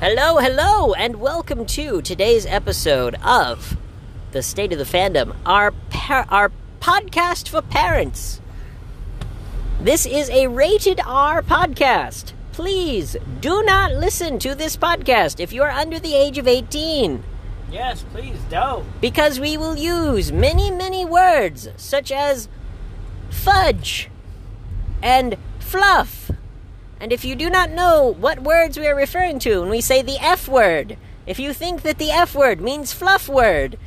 Hello, hello, and welcome to today's episode of the State of the Fandom, our par- our podcast for parents. This is a rated R podcast. Please do not listen to this podcast if you are under the age of 18 Yes, please don't. because we will use many, many words such as fudge and fluff. And if you do not know what words we are referring to when we say the F word, if you think that the F word means fluff word,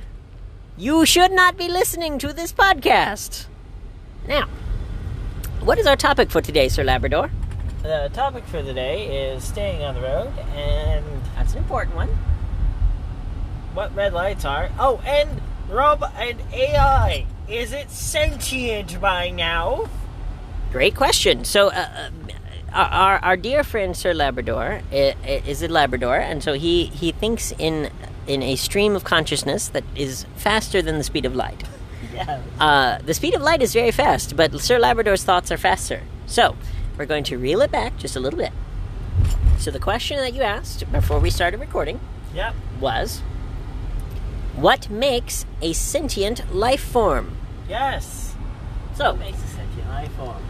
you should not be listening to this podcast. Now, what is our topic for today, Sir Labrador? The topic for the day is staying on the road and That's an important one. what red lights are. Oh, and rob and AI. Is it sentient by now? Great question. So, uh, uh, our, our dear friend Sir Labrador is a Labrador, and so he, he thinks in in a stream of consciousness that is faster than the speed of light. Yes. Uh, the speed of light is very fast, but Sir Labrador's thoughts are faster. So, we're going to reel it back just a little bit. So, the question that you asked before we started recording Yep. was What makes a sentient life form? Yes. So, What makes a sentient life form?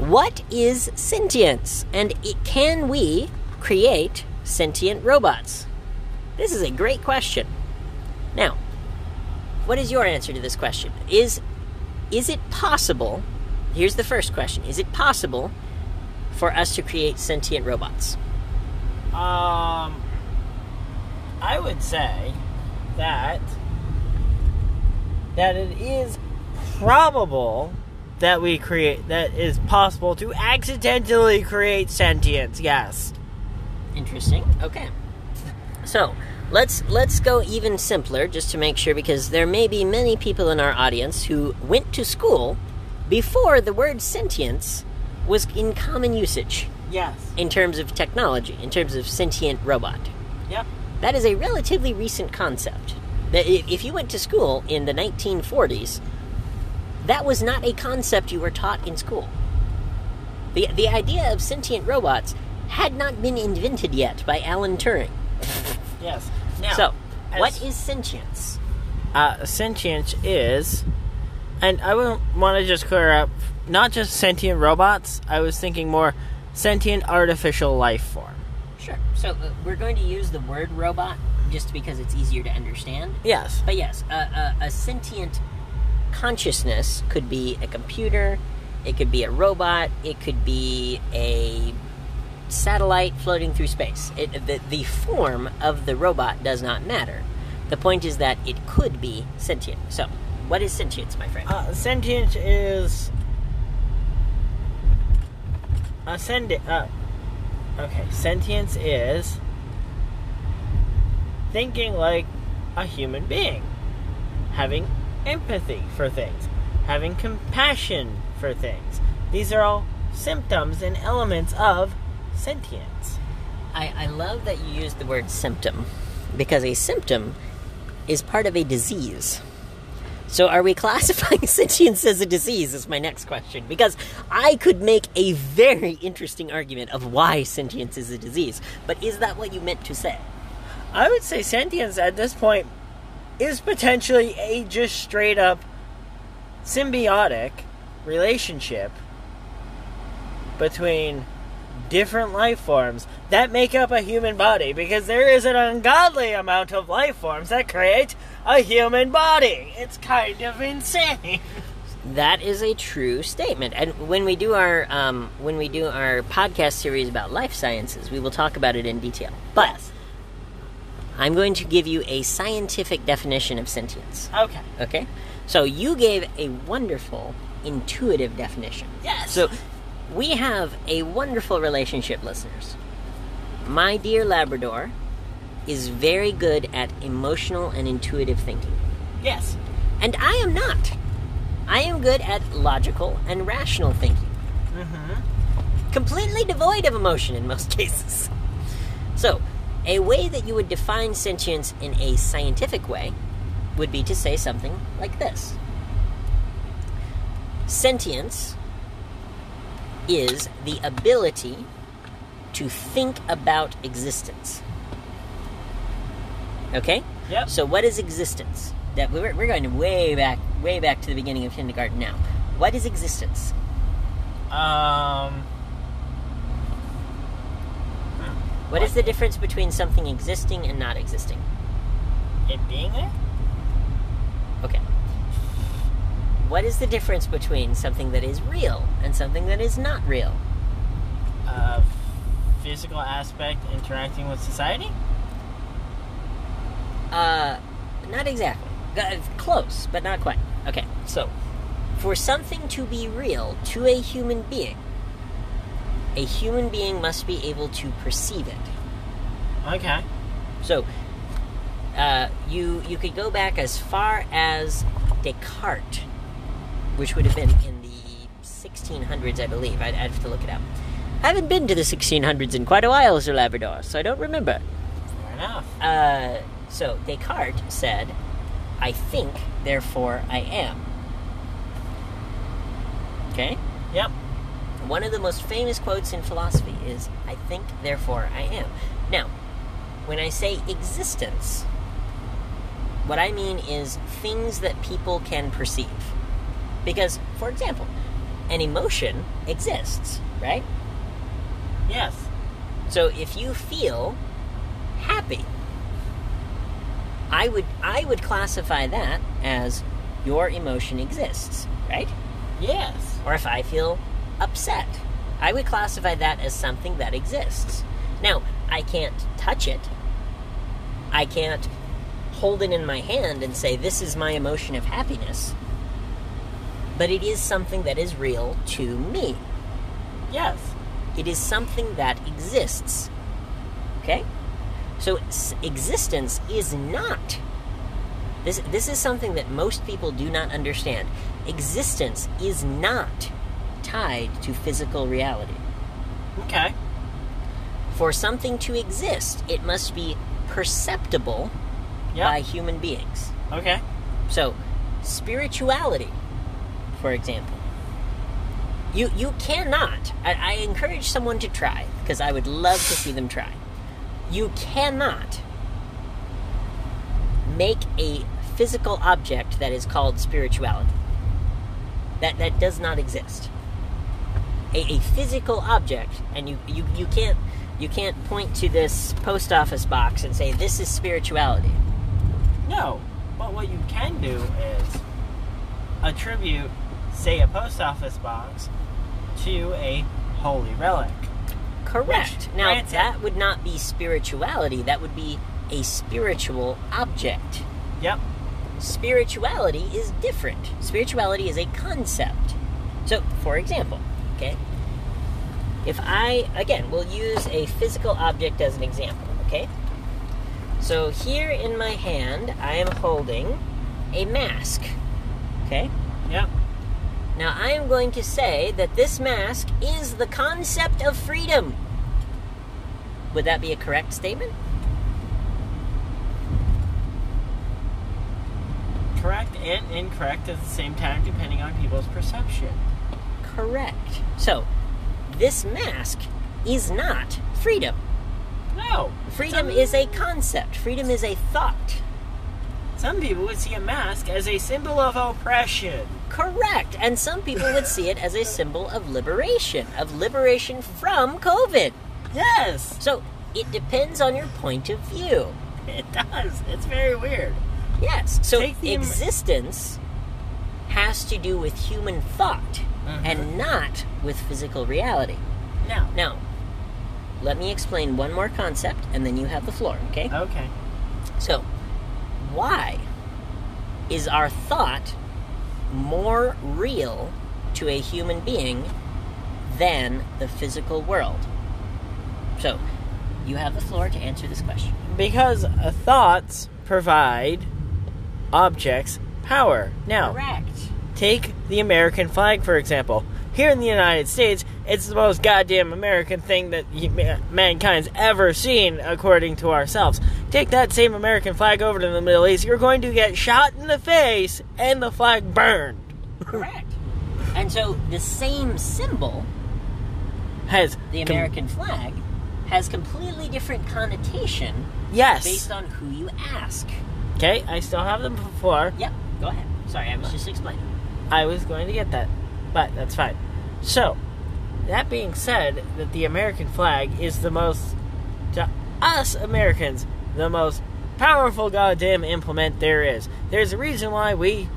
What is sentience? And it, can we create sentient robots? This is a great question. Now, what is your answer to this question? Is is it possible? Here's the first question. Is it possible for us to create sentient robots? Um, I would say that that it is probable that we create that is possible to accidentally create sentience. Yes. Interesting. Okay. So let's let's go even simpler, just to make sure, because there may be many people in our audience who went to school before the word sentience was in common usage Yes. in terms of technology, in terms of sentient robot. Yep. That is a relatively recent concept. That if you went to school in the 1940s, that was not a concept you were taught in school. The, the idea of sentient robots had not been invented yet by Alan Turing. Yes. Now, so, what is sentience? uh, sentience is, and I would want to just clear up, not just sentient robots. I was thinking more sentient artificial life form. Sure. So, uh, we're going to use the word robot just because it's easier to understand. Yes. But yes, a, a sentient consciousness could be a computer, it could be a robot, it could be a satellite floating through space. It, the, the form of the robot does not matter. The point is that it could be sentient. So, what is sentience, my friend? Uh, sentience is ascendant. Uh, okay, sentience is thinking like a human being, having empathy for things, having compassion for things. These are all symptoms and elements of sentience. I, I love that you used the word symptom because a symptom is part of a disease. So, are we classifying sentience as a disease? Is my next question. Because I could make a very interesting argument of why sentience is a disease. But is that what you meant to say? I would say sentience at this point is potentially a just straight up symbiotic relationship between different life forms that make up a human body because there is an ungodly amount of life forms that create a human body. It's kind of insane. That is a true statement. And when we do our um, when we do our podcast series about life sciences, we will talk about it in detail. But I'm going to give you a scientific definition of sentience. Okay. Okay? So you gave a wonderful, intuitive definition. Yes. So we have a wonderful relationship, listeners. My dear Labrador is very good at emotional and intuitive thinking. yes. And I am not. I am good at logical and rational thinking. Mm-hmm. Completely devoid of emotion in most cases. So, a way that you would define sentience in a scientific way would be to say something like this Sentience is the ability to think about existence. Okay? Yep. So, what is existence? That we're, we're going way back, way back to the beginning of kindergarten now. What is existence? Um. What is the difference between something existing and not existing? It being there? Okay. What is the difference between something that is real and something that is not real? Uh, physical aspect interacting with society? Uh, not exactly. Uh, Close, but not quite. Okay, so for something to be real to a human being, a human being must be able to perceive it. Okay. So, uh, you you could go back as far as Descartes, which would have been in the 1600s, I believe. I'd, I'd have to look it up. I haven't been to the 1600s in quite a while, Sir Labrador, so I don't remember. Fair enough. Uh, so Descartes said, "I think, therefore I am." Okay. Yep. One of the most famous quotes in philosophy is, I think, therefore I am. Now, when I say existence, what I mean is things that people can perceive. Because, for example, an emotion exists, right? Yes. So if you feel happy, I would I would classify that as your emotion exists, right? Yes. or if I feel upset. I would classify that as something that exists. Now, I can't touch it. I can't hold it in my hand and say, this is my emotion of happiness. But it is something that is real to me. Yes. It is something that exists. Okay? So, existence is not. This, this is something that most people do not understand. Existence is not tied to physical reality. Okay. For something to exist, it must be perceptible Yep. by human beings. Okay. So, spirituality, for example, you you cannot. I, I encourage someone to try because I would love to see them try. You cannot make a physical object that is called spirituality. That that does not exist. A, a physical object, and you, you you can't you can't point to this post office box and say this is spirituality. No. But what you can do is attribute, say, a post office box to a holy relic. Correct. Which, now that would not be spirituality. That would be a spiritual object. Yep. Spirituality is different. Spirituality is a concept. So, for example, okay, if I again, we'll use a physical object as an example. Okay. So here in my hand, I am holding a mask. Okay. Yep. Now, I am going to say that this mask is the concept of freedom. Would that be a correct statement? Correct and incorrect at the same time, depending on people's perception. Correct. So, this mask is not freedom. No. Freedom some, is a concept, freedom is a thought. Some people would see a mask as a symbol of oppression. Correct. And some people would see it as a symbol of liberation, of liberation from COVID. Yes. So, it depends on your point of view. It does. It's very weird. Yes. So existence has to do with human thought Mhm. and not with physical reality. No. Now, let me explain one more concept and then you have the floor, okay? Okay. So, why is our thought more real to a human being than the physical world? So, you have the floor to answer this question. Because uh, thoughts provide objects power. Now, Correct. Take the American flag, for example. Here in the United States, it's the most goddamn American thing that mankind's ever seen, according to ourselves. Take that same American flag over to the Middle East, you're going to get shot in the face and the flag burned. Correct. And so the same symbol, Has the com- American flag, has completely different connotation Yes. based on who you ask. Okay, I still have them before. Yep, go ahead. Sorry, I was just explaining. I was going to get that, but that's fine. So, that being said, that the American flag is the most, to us Americans, the most powerful goddamn implement there is. There's a reason why we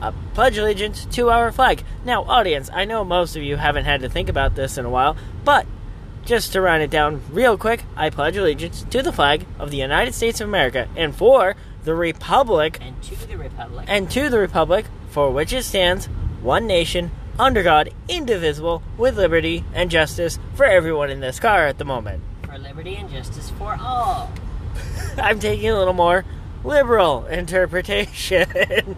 uh, pledge allegiance to our flag. Now, audience, I know most of you haven't had to think about this in a while, but just to run it down real quick, I pledge allegiance to the flag of the United States of America and for the Republic And to the Republic. and to the republic for which it stands, one nation, under God, indivisible, with liberty and justice for everyone in this car at the moment. for liberty and justice for all. I'm taking a little more liberal interpretation.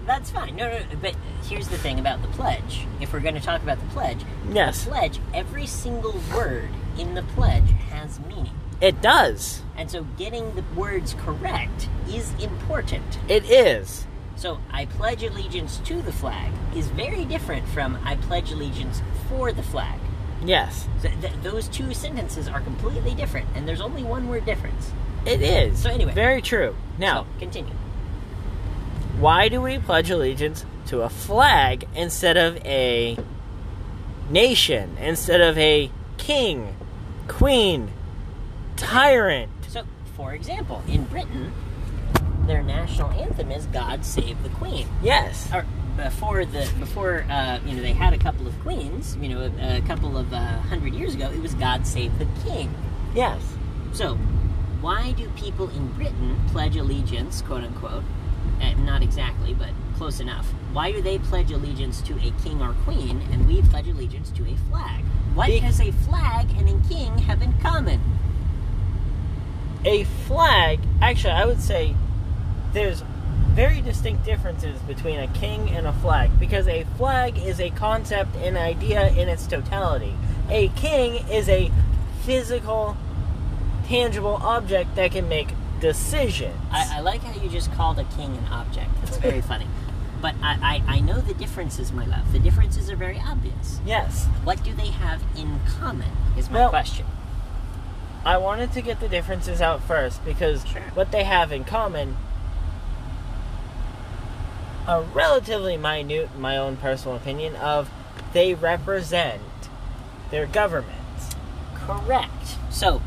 That's fine. No, no, no, but here's the thing about the pledge. If we're going to talk about the pledge, yes, pledge, every single word in the pledge has meaning. it does. And so getting the words correct is important. It is. So I pledge allegiance to the flag is very different from I pledge allegiance for the flag. Yes, Th- th- those two sentences are completely different, and there's only one word difference. it is. So anyway. very true. Now, So, continue. why do we pledge allegiance to a flag instead of a nation, instead of a king, queen, tyrant? So, for example, in Britain, their national anthem is "God Save the Queen." Yes. Or before the before uh, you know they had a couple of queens, you know, a, a couple of uh, hundred years ago, it was "God Save the King." Yes. So, why do people in Britain pledge allegiance, quote unquote? Uh, not exactly, but close enough. Why do they pledge allegiance to a king or queen, and we pledge allegiance to a flag? What Be- does a flag and a king have in common? A flag, actually, I would say there's very distinct differences between a king and a flag because a flag is a concept and idea in its totality. A king is a physical, tangible object that can make decisions. I, I like how you just called a king an object. It's very funny. But I, I, I know the differences, my love. The differences are very obvious. yes. What do they have in common? Is my Well- question. I wanted to get the differences out first because Sure. what they have in common are relatively minute, my own personal opinion, of they represent their government. Correct. So,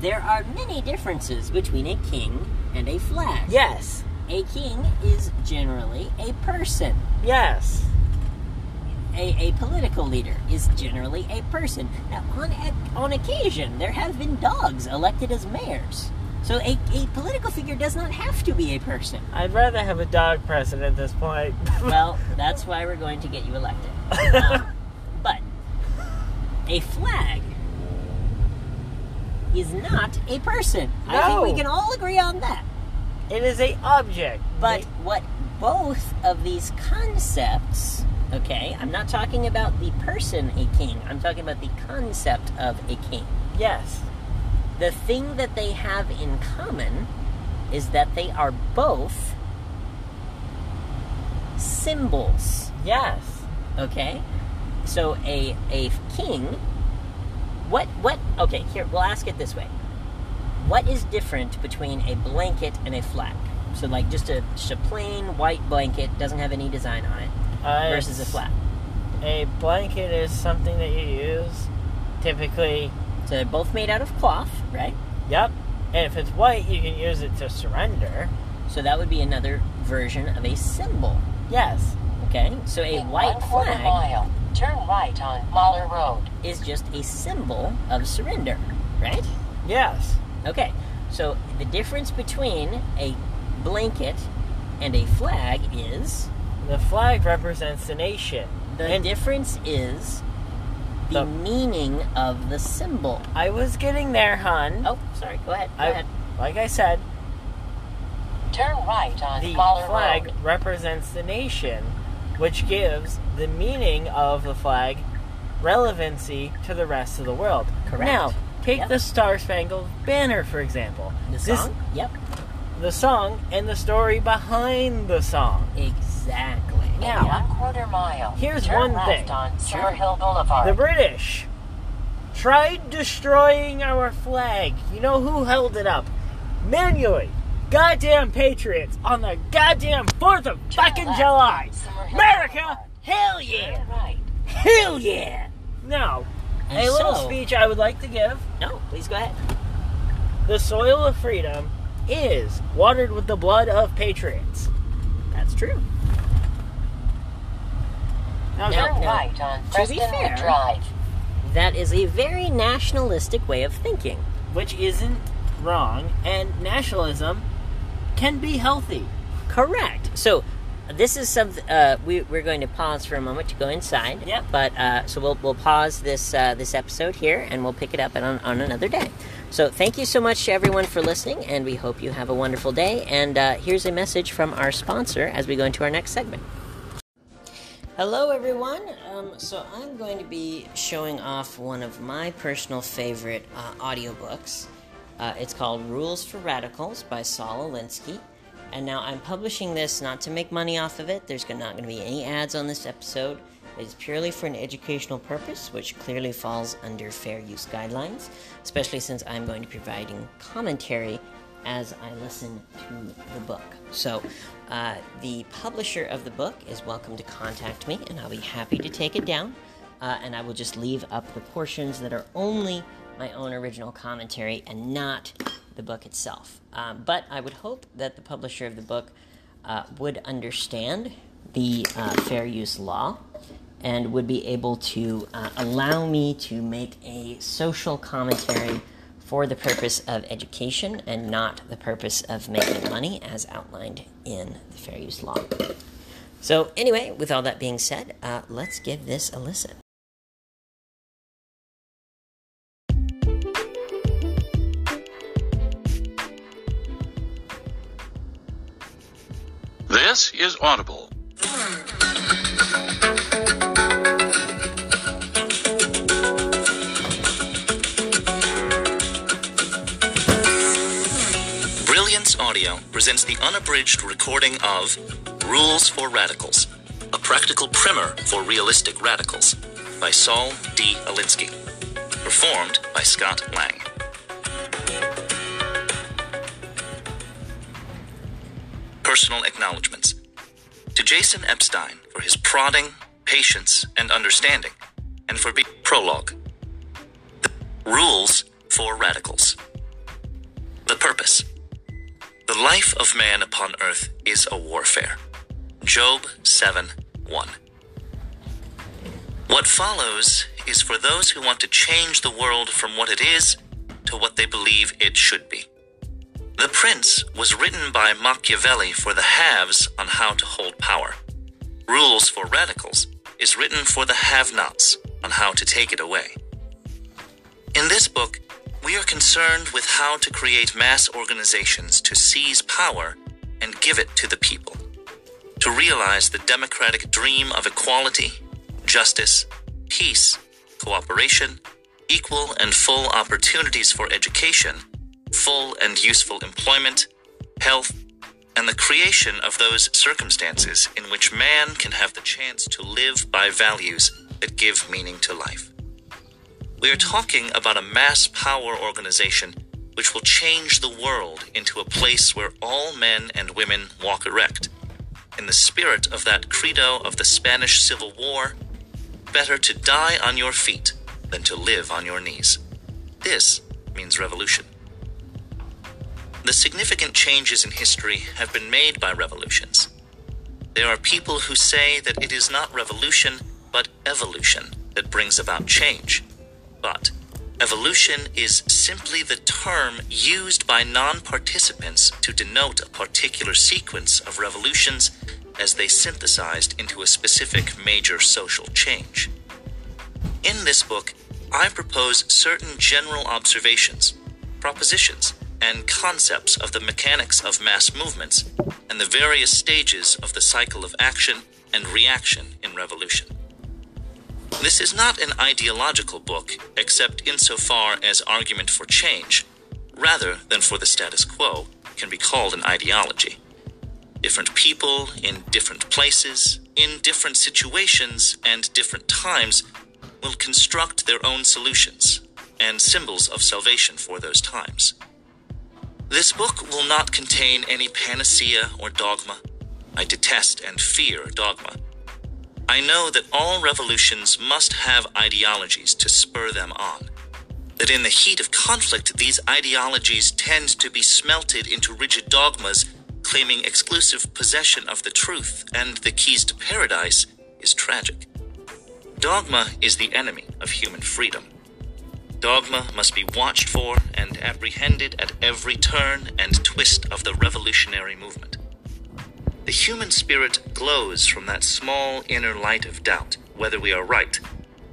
there are many differences between a king and a flag. Yes, A king is generally a person. yes, A, a political leader is generally a person. Now, on, on occasion, there have been dogs elected as mayors. So, a, a political figure does not have to be a person. I'd rather have a dog president at this point. Well, that's why we're going to get you elected. Um, but a flag is not a person. I think we can all agree on that. it is a object. But what both of these concepts, okay, I'm not talking about the person a king, I'm talking about the concept of a king. yes, The thing that they have in common is that they are both symbols. yes, Okay? So a a king what what okay, here we'll ask it this way. What is different between a blanket and a flag? So like just a just a plain white blanket doesn't have any design on it uh, versus a flag. A blanket is something that you use, typically. So they're both made out of cloth, right? Yep. And if it's white, you can use it to surrender. So that would be another version of a symbol. Yes. Okay? So a In white one quarter flag mile, turn right on Mahler Road. is just a symbol of surrender, right? Yes. Okay, so the difference between a blanket and a flag is The flag represents the nation. the and difference is the, The- meaning of the symbol. I was getting there, hon. Oh, sorry. Go ahead. Go I, ahead. like I said, Turn right on the Mahler flag Road. represents the nation, which gives the meaning of the flag relevancy to the rest of the world. Correct. Now, take Yep. the Star Spangled Banner, for example. The This- song. yep. the song and the story behind the song. Exactly. In Now, one quarter mile, here's turn one left thing. on Sure. Hill Boulevard. The British tried destroying our flag. You know who held it up? Manually. Goddamn patriots on the goddamn 4th of Turn fucking left July. on Summer Hill America, Boulevard. hell yeah. Turn right. Hell yeah. Now, And a little so- speech I would like to give. No, please go ahead. The soil of freedom is watered with the blood of patriots. That's true. Now, Turn right on to be fair- Drive. That is a very nationalistic way of thinking. which isn't wrong, and nationalism can be healthy. Correct. So this is some. Uh, we, we're going to pause for a moment to go inside. Yep. But uh, so we'll we'll pause this uh, this episode here, and we'll pick it up on on another day. So thank you so much to everyone for listening, and we hope you have a wonderful day. And uh, here's a message from our sponsor as we go into our next segment. Hello, everyone. Um, so I'm going to be showing off one of my personal favorite uh, audiobooks. Uh, it's called Rules for Radicals by Saul Alinsky. And now I'm publishing this not to make money off of it. There's not going to be any ads on this episode. It's purely for an educational purpose, which clearly falls under fair use guidelines, especially since I'm going to be providing commentary as I listen to the book. So, uh, the publisher of the book is welcome to contact me, and I'll be happy to take it down. Uh, and I will just leave up the portions that are only my own original commentary and not the book itself. Um, but I would hope that the publisher of the book uh, would understand the uh, fair use law and would be able to uh, allow me to make a social commentary for the purpose of education and not the purpose of making money as outlined in the fair use law. So, anyway, with all that being said, uh, let's give this a listen. This is Audible. Audio presents the unabridged recording of Rules for Radicals, a practical primer for realistic radicals by Saul D. Alinsky. Performed by Scott Lang. Personal acknowledgments. To Jason Epstein for his prodding, patience, and understanding, and for being prologue. The rules for radicals. The purpose. The life of man upon earth is a warfare. Job 7 1. What follows is for those who want to change the world from what it is to what they believe it should be. The Prince was written by Machiavelli for the haves on how to hold power. Rules for Radicals is written for the have nots on how to take it away. In this book, we are concerned with how to create mass organizations to seize power and give it to the people. To realize the democratic dream of equality, justice, peace, cooperation, equal and full opportunities for education, full and useful employment, health, and the creation of those circumstances in which man can have the chance to live by values that give meaning to life. We are talking about a mass power organization which will change the world into a place where all men and women walk erect. In the spirit of that credo of the Spanish Civil War, better to die on your feet than to live on your knees. This means revolution. The significant changes in history have been made by revolutions. There are people who say that it is not revolution, but evolution that brings about change. But evolution is simply the term used by non participants to denote a particular sequence of revolutions as they synthesized into a specific major social change. In this book, I propose certain general observations, propositions, and concepts of the mechanics of mass movements and the various stages of the cycle of action and reaction in revolution. This is not an ideological book, except insofar as argument for change, rather than for the status quo, can be called an ideology. Different people in different places, in different situations, and different times will construct their own solutions, and symbols of salvation for those times. This book will not contain any panacea or dogma. I detest and fear dogma. I know that all revolutions must have ideologies to spur them on. That in the heat of conflict, these ideologies tend to be smelted into rigid dogmas claiming exclusive possession of the truth and the keys to paradise is tragic. Dogma is the enemy of human freedom. Dogma must be watched for and apprehended at every turn and twist of the revolutionary movement. The human spirit glows from that small inner light of doubt whether we are right,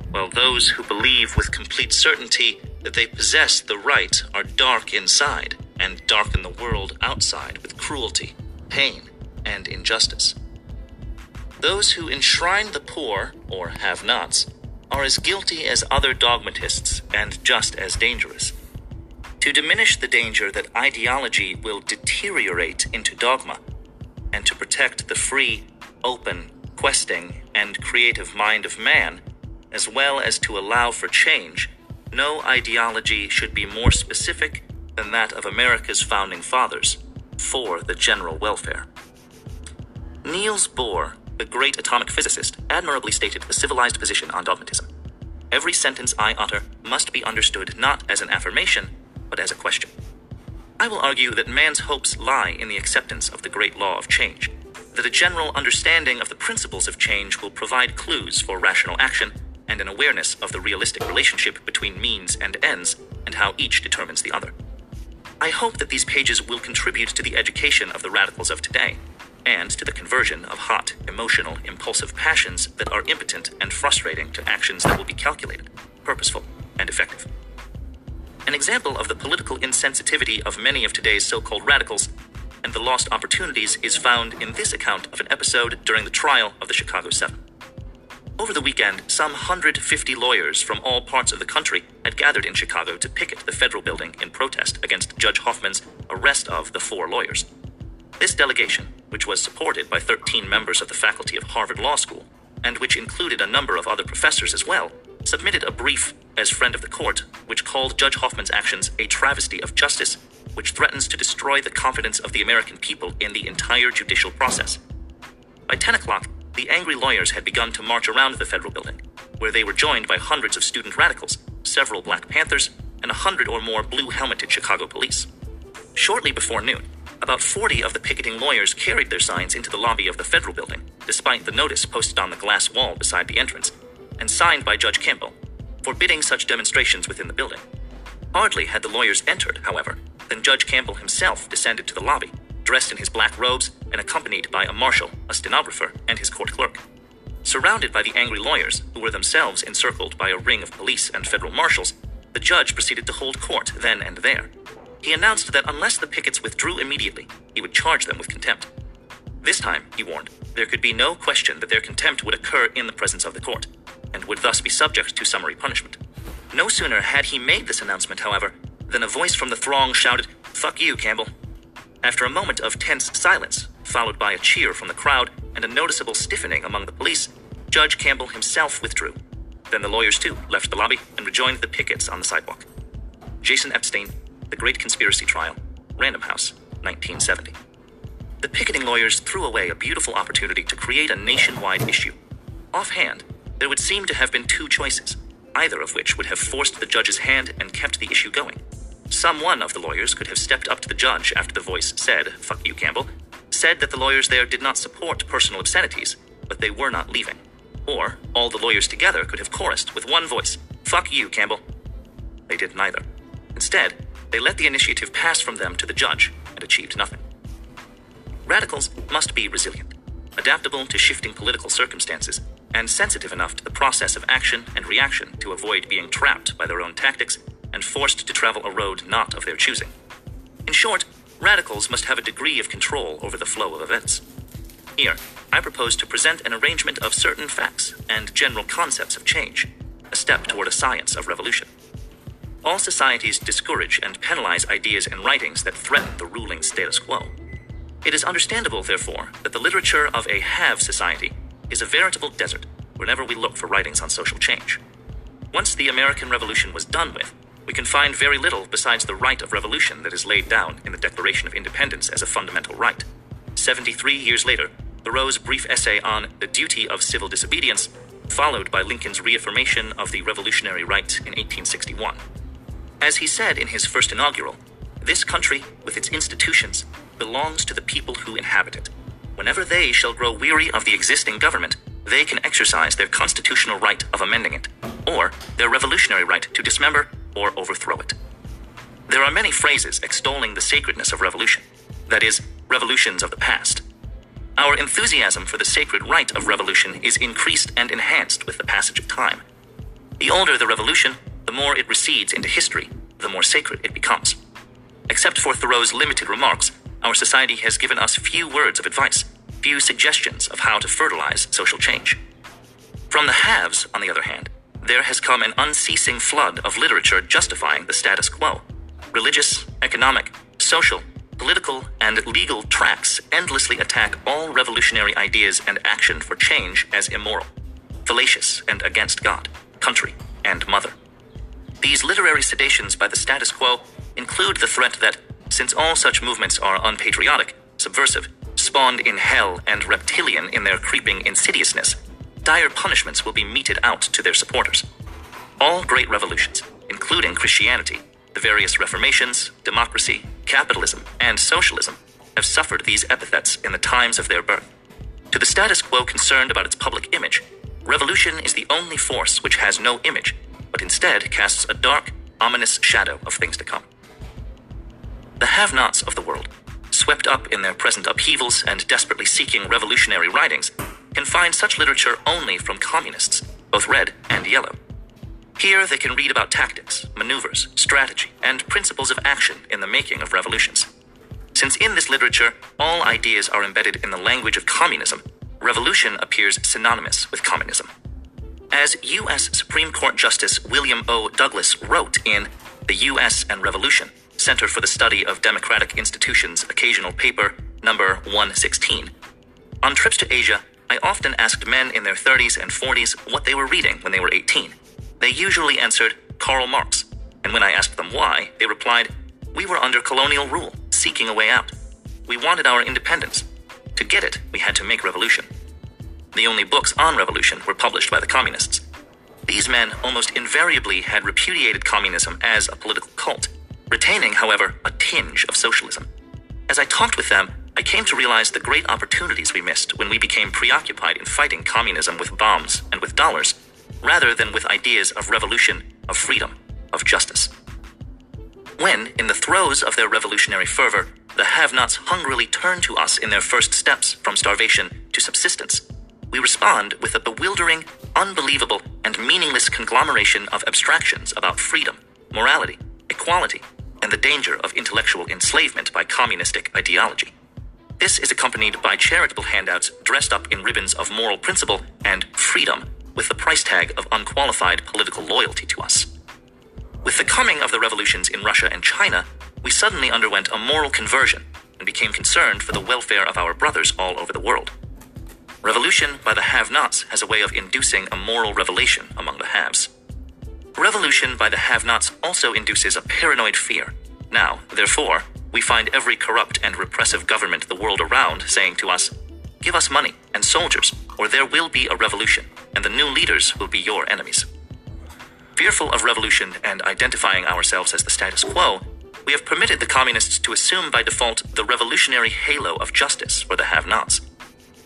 while those who believe with complete certainty that they possess the right are dark inside and darken the world outside with cruelty, pain, and injustice. Those who enshrine the poor, or have nots, are as guilty as other dogmatists and just as dangerous. To diminish the danger that ideology will deteriorate into dogma, and to protect the free, open, questing, and creative mind of man, as well as to allow for change, no ideology should be more specific than that of America's founding fathers for the general welfare. Niels Bohr, the great atomic physicist, admirably stated the civilized position on dogmatism. Every sentence I utter must be understood not as an affirmation, but as a question. I will argue that man's hopes lie in the acceptance of the great law of change, that a general understanding of the principles of change will provide clues for rational action and an awareness of the realistic relationship between means and ends and how each determines the other. I hope that these pages will contribute to the education of the radicals of today and to the conversion of hot, emotional, impulsive passions that are impotent and frustrating to actions that will be calculated, purposeful, and effective. An example of the political insensitivity of many of today's so called radicals and the lost opportunities is found in this account of an episode during the trial of the Chicago Seven. Over the weekend, some 150 lawyers from all parts of the country had gathered in Chicago to picket the federal building in protest against Judge Hoffman's arrest of the four lawyers. This delegation, which was supported by 13 members of the faculty of Harvard Law School, and which included a number of other professors as well, submitted a brief as friend of the court, which called Judge Hoffman's actions a travesty of justice, which threatens to destroy the confidence of the American people in the entire judicial process. By 10 o'clock, the angry lawyers had begun to march around the federal building, where they were joined by hundreds of student radicals, several Black Panthers, and a hundred or more blue helmeted Chicago police. Shortly before noon, about 40 of the picketing lawyers carried their signs into the lobby of the federal building, despite the notice posted on the glass wall beside the entrance, and signed by Judge Campbell, forbidding such demonstrations within the building. Hardly had the lawyers entered, however, than Judge Campbell himself descended to the lobby dressed in his black robes and accompanied by a marshal, a stenographer, and his court clerk. Surrounded by the angry lawyers, who were themselves encircled by a ring of police and federal marshals, the judge proceeded to hold court then and there. He announced that unless the pickets withdrew immediately, he would charge them with contempt. This time, he warned, there could be no question that their contempt would occur in the presence of the court, and would thus be subject to summary punishment. No sooner had he made this announcement, however, than a voice from the throng shouted, Fuck you, Campbell. After a moment of tense silence, followed by a cheer from the crowd and a noticeable stiffening among the police, Judge Campbell himself withdrew. Then the lawyers, too, left the lobby and rejoined the pickets on the sidewalk. Jason Epstein, The Great Conspiracy Trial, Random House, 1970. The picketing lawyers threw away a beautiful opportunity to create a nationwide issue. Offhand, there would seem to have been two choices, either of which would have forced the judge's hand and kept the issue going. Some one of the lawyers could have stepped up to the judge after the voice said, Fuck you, Campbell, said that the lawyers there did not support personal obscenities, but they were not leaving. Or all the lawyers together could have chorused with one voice, Fuck you, Campbell. They did neither. Instead, they let the initiative pass from them to the judge and achieved nothing. Radicals must be resilient, adaptable to shifting political circumstances, and sensitive enough to the process of action and reaction to avoid being trapped by their own tactics and forced to travel a road not of their choosing. In short, radicals must have a degree of control over the flow of events. Here, I propose to present an arrangement of certain facts and general concepts of change, a step toward a science of revolution. All societies discourage and penalize ideas and writings that threaten the ruling status quo. It is understandable, therefore, that the literature of a have society is a veritable desert whenever we look for writings on social change. Once the American Revolution was done with, we can find very little besides the right of revolution that is laid down in the Declaration of Independence as a fundamental right. 73 years later, Thoreau's brief essay on the duty of civil disobedience, followed by Lincoln's reaffirmation of the revolutionary right in 1861. As he said in his first inaugural, this country, with its institutions, belongs to the people who inhabit it. Whenever they shall grow weary of the existing government, they can exercise their constitutional right of amending it, or their revolutionary right to dismember or overthrow it. There are many phrases extolling the sacredness of revolution, that is, revolutions of the past. Our enthusiasm for the sacred right of revolution is increased and enhanced with the passage of time. The older the revolution, the more it recedes into history, the more sacred it becomes. Except for Thoreau's limited remarks, our society has given us few words of advice, few suggestions of how to fertilize social change. From the haves, on the other hand, there has come an unceasing flood of literature justifying the status quo. Religious, economic, social, political, and legal tracts endlessly attack all revolutionary ideas and action for change as immoral, fallacious, and against God, country, and mother. These literary sedations by the status quo include the threat that, since all such movements are unpatriotic, subversive, spawned in hell, and reptilian in their creeping insidiousness, dire punishments will be meted out to their supporters. All great revolutions, including Christianity, the various reformations, democracy, capitalism, and socialism, have suffered these epithets in the times of their birth. To the status quo concerned about its public image, revolution is the only force which has no image, but instead casts a dark, ominous shadow of things to come. The have nots of the world, swept up in their present upheavals and desperately seeking revolutionary writings, can find such literature only from communists, both red and yellow. Here they can read about tactics, maneuvers, strategy, and principles of action in the making of revolutions. Since in this literature all ideas are embedded in the language of communism, revolution appears synonymous with communism. As U.S. Supreme Court Justice William O. Douglas wrote in The U.S. and Revolution, Center for the Study of Democratic Institutions Occasional Paper, number 116, on trips to Asia, I often asked men in their 30s and 40s what they were reading when they were 18. They usually answered Karl Marx, and when I asked them why, they replied, We were under colonial rule, seeking a way out. We wanted our independence. To get it, we had to make revolution. The only books on revolution were published by the communists. These men almost invariably had repudiated communism as a political cult, retaining, however, a tinge of socialism. As I talked with them, I came to realize the great opportunities we missed when we became preoccupied in fighting communism with bombs and with dollars, rather than with ideas of revolution, of freedom, of justice. When, in the throes of their revolutionary fervor, the have nots hungrily turn to us in their first steps from starvation to subsistence, we respond with a bewildering, unbelievable, and meaningless conglomeration of abstractions about freedom, morality, equality, and the danger of intellectual enslavement by communistic ideology. This is accompanied by charitable handouts dressed up in ribbons of moral principle and freedom, with the price tag of unqualified political loyalty to us. With the coming of the revolutions in Russia and China, we suddenly underwent a moral conversion and became concerned for the welfare of our brothers all over the world. Revolution by the have nots has a way of inducing a moral revelation among the haves. Revolution by the have nots also induces a paranoid fear. Now, therefore, we find every corrupt and repressive government the world around saying to us, Give us money and soldiers, or there will be a revolution, and the new leaders will be your enemies. Fearful of revolution and identifying ourselves as the status quo, we have permitted the communists to assume by default the revolutionary halo of justice for the have nots.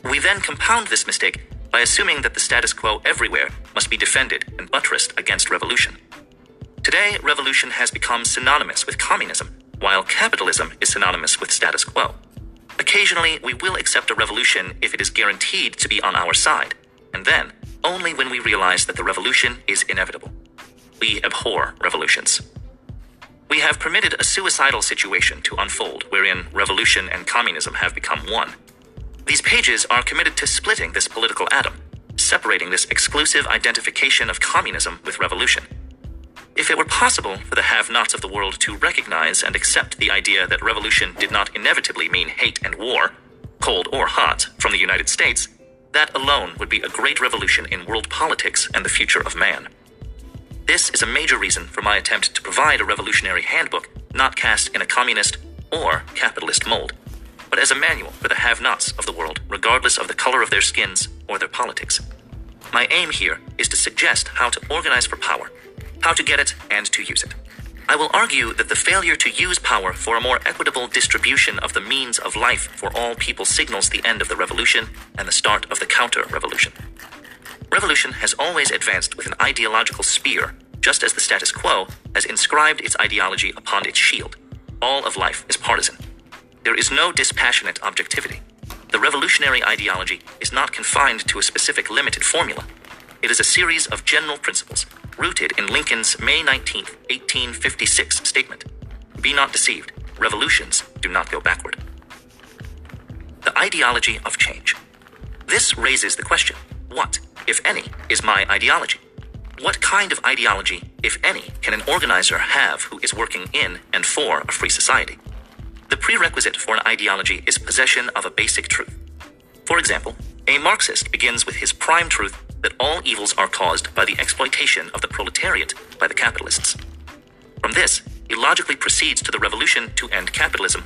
We then compound this mistake by assuming that the status quo everywhere must be defended and buttressed against revolution. Today, revolution has become synonymous with communism, while capitalism is synonymous with status quo. Occasionally, we will accept a revolution if it is guaranteed to be on our side, and then only when we realize that the revolution is inevitable. We abhor revolutions. We have permitted a suicidal situation to unfold wherein revolution and communism have become one. These pages are committed to splitting this political atom, separating this exclusive identification of communism with revolution. If it were possible for the have nots of the world to recognize and accept the idea that revolution did not inevitably mean hate and war, cold or hot, from the United States, that alone would be a great revolution in world politics and the future of man. This is a major reason for my attempt to provide a revolutionary handbook not cast in a communist or capitalist mold, but as a manual for the have nots of the world, regardless of the color of their skins or their politics. My aim here is to suggest how to organize for power, how to get it, and to use it. I will argue that the failure to use power for a more equitable distribution of the means of life for all people signals the end of the revolution and the start of the counter revolution. Revolution has always advanced with an ideological spear, just as the status quo has inscribed its ideology upon its shield. All of life is partisan. There is no dispassionate objectivity. The revolutionary ideology is not confined to a specific limited formula. It is a series of general principles rooted in Lincoln's May 19, 1856 statement Be not deceived, revolutions do not go backward. The ideology of change. This raises the question what, if any, is my ideology? What kind of ideology, if any, can an organizer have who is working in and for a free society? The prerequisite for an ideology is possession of a basic truth. For example, a Marxist begins with his prime truth that all evils are caused by the exploitation of the proletariat by the capitalists. From this, he logically proceeds to the revolution to end capitalism,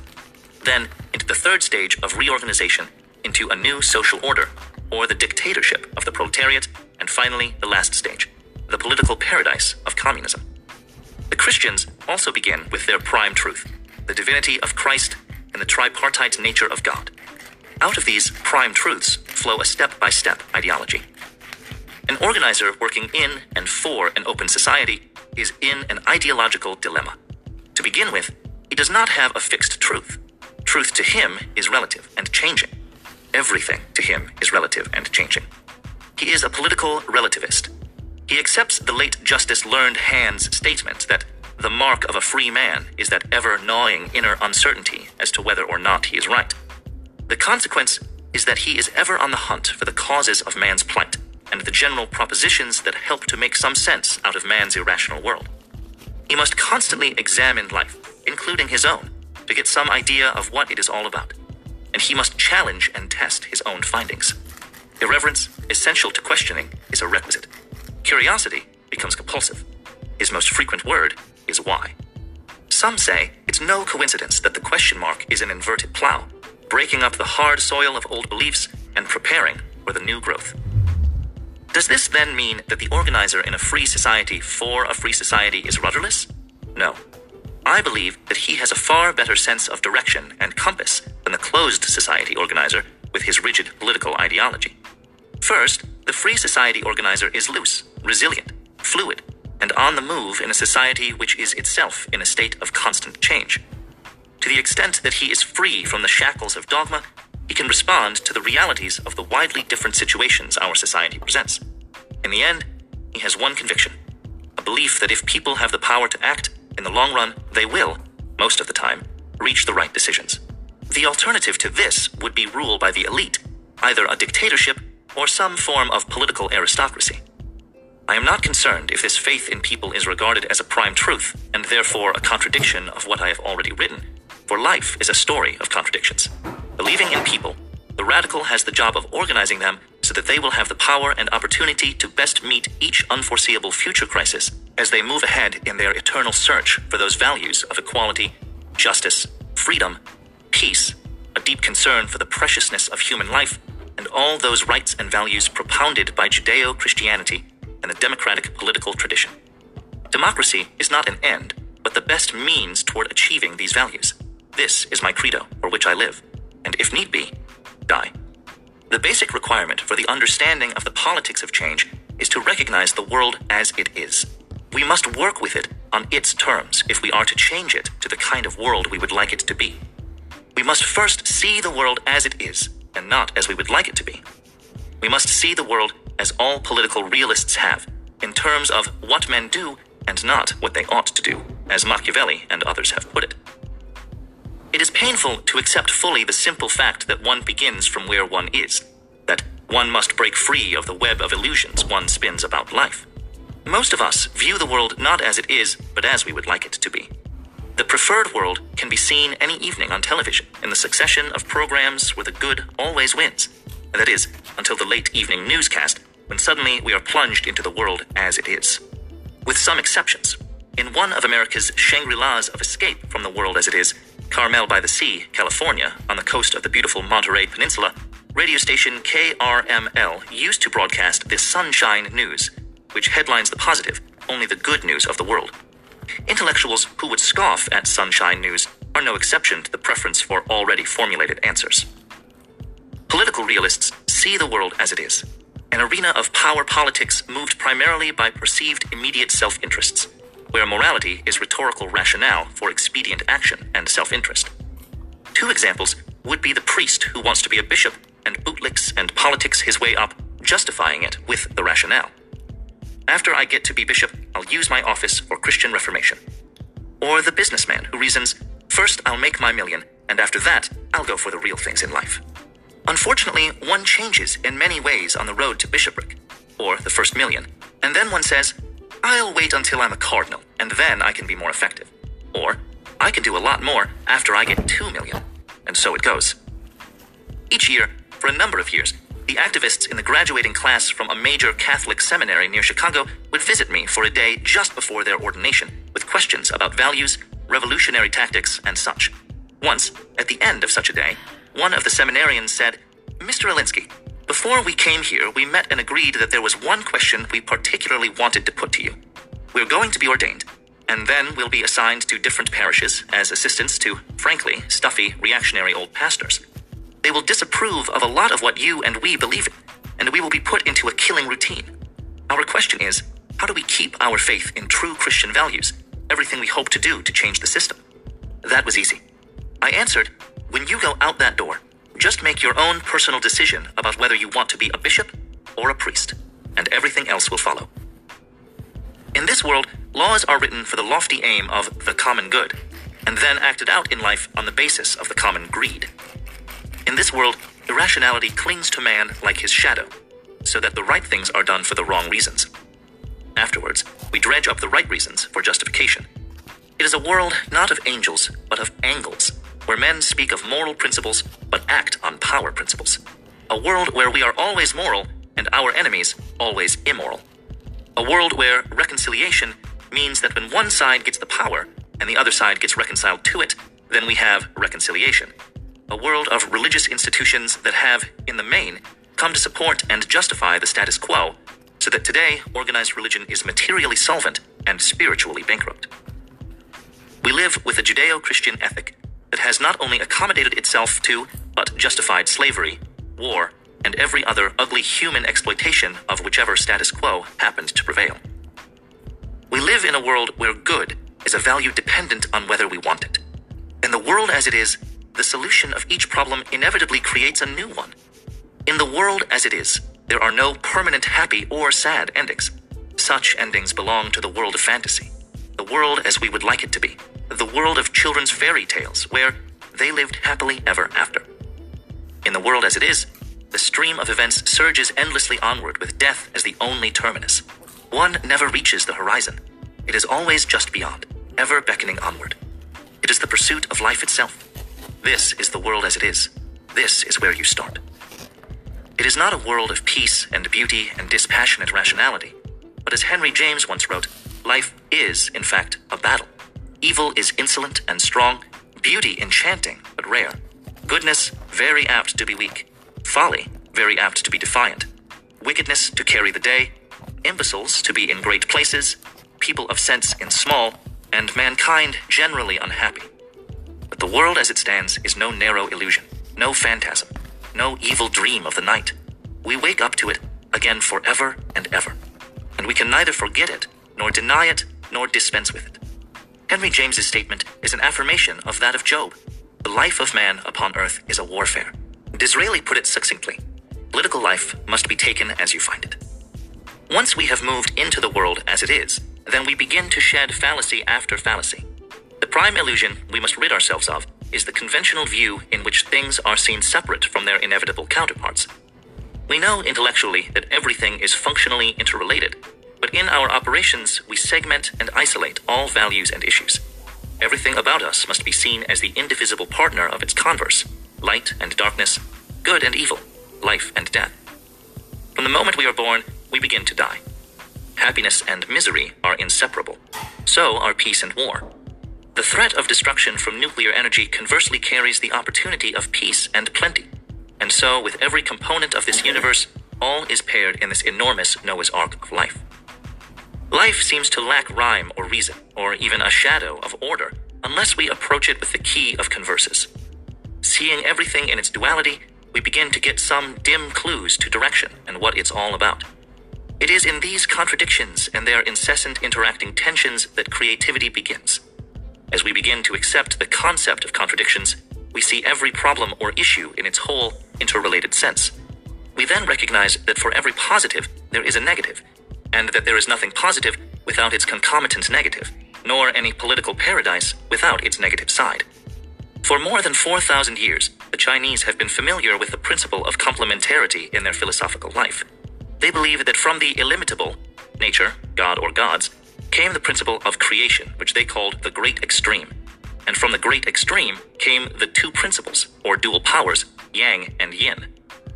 then into the third stage of reorganization into a new social order, or the dictatorship of the proletariat, and finally, the last stage, the political paradise of communism. The Christians also begin with their prime truth the divinity of Christ and the tripartite nature of God. Out of these prime truths flow a step by step ideology. An organizer working in and for an open society is in an ideological dilemma. To begin with, he does not have a fixed truth. Truth to him is relative and changing. Everything to him is relative and changing. He is a political relativist. He accepts the late Justice Learned Hand's statement that the mark of a free man is that ever gnawing inner uncertainty as to whether or not he is right. The consequence is that he is ever on the hunt for the causes of man's plight and the general propositions that help to make some sense out of man's irrational world. He must constantly examine life, including his own, to get some idea of what it is all about. And he must challenge and test his own findings. Irreverence, essential to questioning, is a requisite. Curiosity becomes compulsive. His most frequent word is why. Some say it's no coincidence that the question mark is an inverted plow, breaking up the hard soil of old beliefs and preparing for the new growth. Does this then mean that the organizer in a free society for a free society is rudderless? No. I believe that he has a far better sense of direction and compass than the closed society organizer with his rigid political ideology. First, the free society organizer is loose, resilient, fluid, and on the move in a society which is itself in a state of constant change. To the extent that he is free from the shackles of dogma, he can respond to the realities of the widely different situations our society presents. In the end, he has one conviction a belief that if people have the power to act, in the long run, they will, most of the time, reach the right decisions. The alternative to this would be rule by the elite, either a dictatorship or some form of political aristocracy. I am not concerned if this faith in people is regarded as a prime truth, and therefore a contradiction of what I have already written, for life is a story of contradictions. Believing in people, the radical has the job of organizing them so that they will have the power and opportunity to best meet each unforeseeable future crisis as they move ahead in their eternal search for those values of equality, justice, freedom, peace, a deep concern for the preciousness of human life, and all those rights and values propounded by Judeo Christianity and the democratic political tradition. Democracy is not an end, but the best means toward achieving these values. This is my credo, for which I live, and if need be, die. The basic requirement for the understanding of the politics of change is to recognize the world as it is. We must work with it on its terms if we are to change it to the kind of world we would like it to be. We must first see the world as it is, and not as we would like it to be. We must see the world as all political realists have, in terms of what men do and not what they ought to do, as Machiavelli and others have put it. It is painful to accept fully the simple fact that one begins from where one is, that one must break free of the web of illusions one spins about life. Most of us view the world not as it is, but as we would like it to be. The preferred world can be seen any evening on television in the succession of programs where the good always wins. That is, until the late evening newscast, when suddenly we are plunged into the world as it is. with some exceptions. In one of America's Shangri La's of escape from the world as it is, Carmel by the Sea, California, on the coast of the beautiful Monterey Peninsula, radio station KRML used to broadcast the Sunshine News, which headlines the positive, only the good news of the world. Intellectuals who would scoff at Sunshine News are no exception to the preference for already formulated answers. Political realists see the world as it is an arena of power politics moved primarily by perceived immediate self interests, where morality is rhetorical rationale for expedient action and self interest. Two examples would be the priest who wants to be a bishop and bootlicks and politics his way up, justifying it with the rationale. After I get to be bishop, I'll use my office for Christian reformation. Or the businessman who reasons, first I'll make my million, and after that, I'll go for the real things in life. Unfortunately, one changes in many ways on the road to bishopric, or the first million, and then one says, I'll wait until I'm a cardinal, and then I can be more effective. Or, I can do a lot more after I get two million. And so it goes. Each year, for a number of years, the activists in the graduating class from a major Catholic seminary near Chicago would visit me for a day just before their ordination with questions about values, revolutionary tactics, and such. Once, at the end of such a day, one of the seminarians said, Mr. Alinsky, before we came here, we met and agreed that there was one question we particularly wanted to put to you. We're going to be ordained, and then we'll be assigned to different parishes as assistants to, frankly, stuffy, reactionary old pastors. They will disapprove of a lot of what you and we believe in, and we will be put into a killing routine. Our question is how do we keep our faith in true Christian values, everything we hope to do to change the system? That was easy. I answered, when you go out that door, just make your own personal decision about whether you want to be a bishop or a priest, and everything else will follow. In this world, laws are written for the lofty aim of the common good, and then acted out in life on the basis of the common greed. In this world, irrationality clings to man like his shadow, so that the right things are done for the wrong reasons. Afterwards, we dredge up the right reasons for justification. It is a world not of angels, but of angles, where men speak of moral principles but act on power principles. A world where we are always moral and our enemies always immoral. A world where reconciliation means that when one side gets the power and the other side gets reconciled to it, then we have reconciliation. A world of religious institutions that have, in the main, come to support and justify the status quo, so that today organized religion is materially solvent and spiritually bankrupt. We live with a Judeo Christian ethic that has not only accommodated itself to, but justified slavery, war, and every other ugly human exploitation of whichever status quo happened to prevail. We live in a world where good is a value dependent on whether we want it. In the world as it is, the solution of each problem inevitably creates a new one. In the world as it is, there are no permanent happy or sad endings. Such endings belong to the world of fantasy, the world as we would like it to be the world of children's fairy tales, where they lived happily ever after. In the world as it is, the stream of events surges endlessly onward with death as the only terminus. One never reaches the horizon. It is always just beyond, ever beckoning onward. It is the pursuit of life itself. This is the world as it is. This is where you start. It is not a world of peace and beauty and dispassionate rationality, but as Henry James once wrote, life is, in fact, a battle. Evil is insolent and strong, beauty enchanting but rare, goodness very apt to be weak, folly very apt to be defiant, wickedness to carry the day, imbeciles to be in great places, people of sense in small, and mankind generally unhappy. But the world as it stands is no narrow illusion, no phantasm, no evil dream of the night. We wake up to it again forever and ever, and we can neither forget it, nor deny it, nor dispense with it. Henry James's statement is an affirmation of that of Job. The life of man upon earth is a warfare. Disraeli put it succinctly political life must be taken as you find it. Once we have moved into the world as it is, then we begin to shed fallacy after fallacy. The prime illusion we must rid ourselves of is the conventional view in which things are seen separate from their inevitable counterparts. We know intellectually that everything is functionally interrelated, but in our operations, we segment and isolate all values and issues. Everything about us must be seen as the indivisible partner of its converse light and darkness, good and evil, life and death. From the moment we are born, we begin to die. Happiness and misery are inseparable. So are peace and war. The threat of destruction from nuclear energy conversely carries the opportunity of peace and plenty. And so, with every component of this universe, all is paired in this enormous Noah's Ark of life. Life seems to lack rhyme or reason, or even a shadow of order, unless we approach it with the key of converses. Seeing everything in its duality, we begin to get some dim clues to direction and what it's all about. It is in these contradictions and their incessant interacting tensions that creativity begins. As we begin to accept the concept of contradictions, we see every problem or issue in its whole, interrelated sense. We then recognize that for every positive, there is a negative, and that there is nothing positive without its concomitant negative, nor any political paradise without its negative side. For more than 4,000 years, the Chinese have been familiar with the principle of complementarity in their philosophical life. They believe that from the illimitable, nature, God or gods, came the principle of creation, which they called the great extreme. And from the great extreme came the two principles, or dual powers, yang and yin,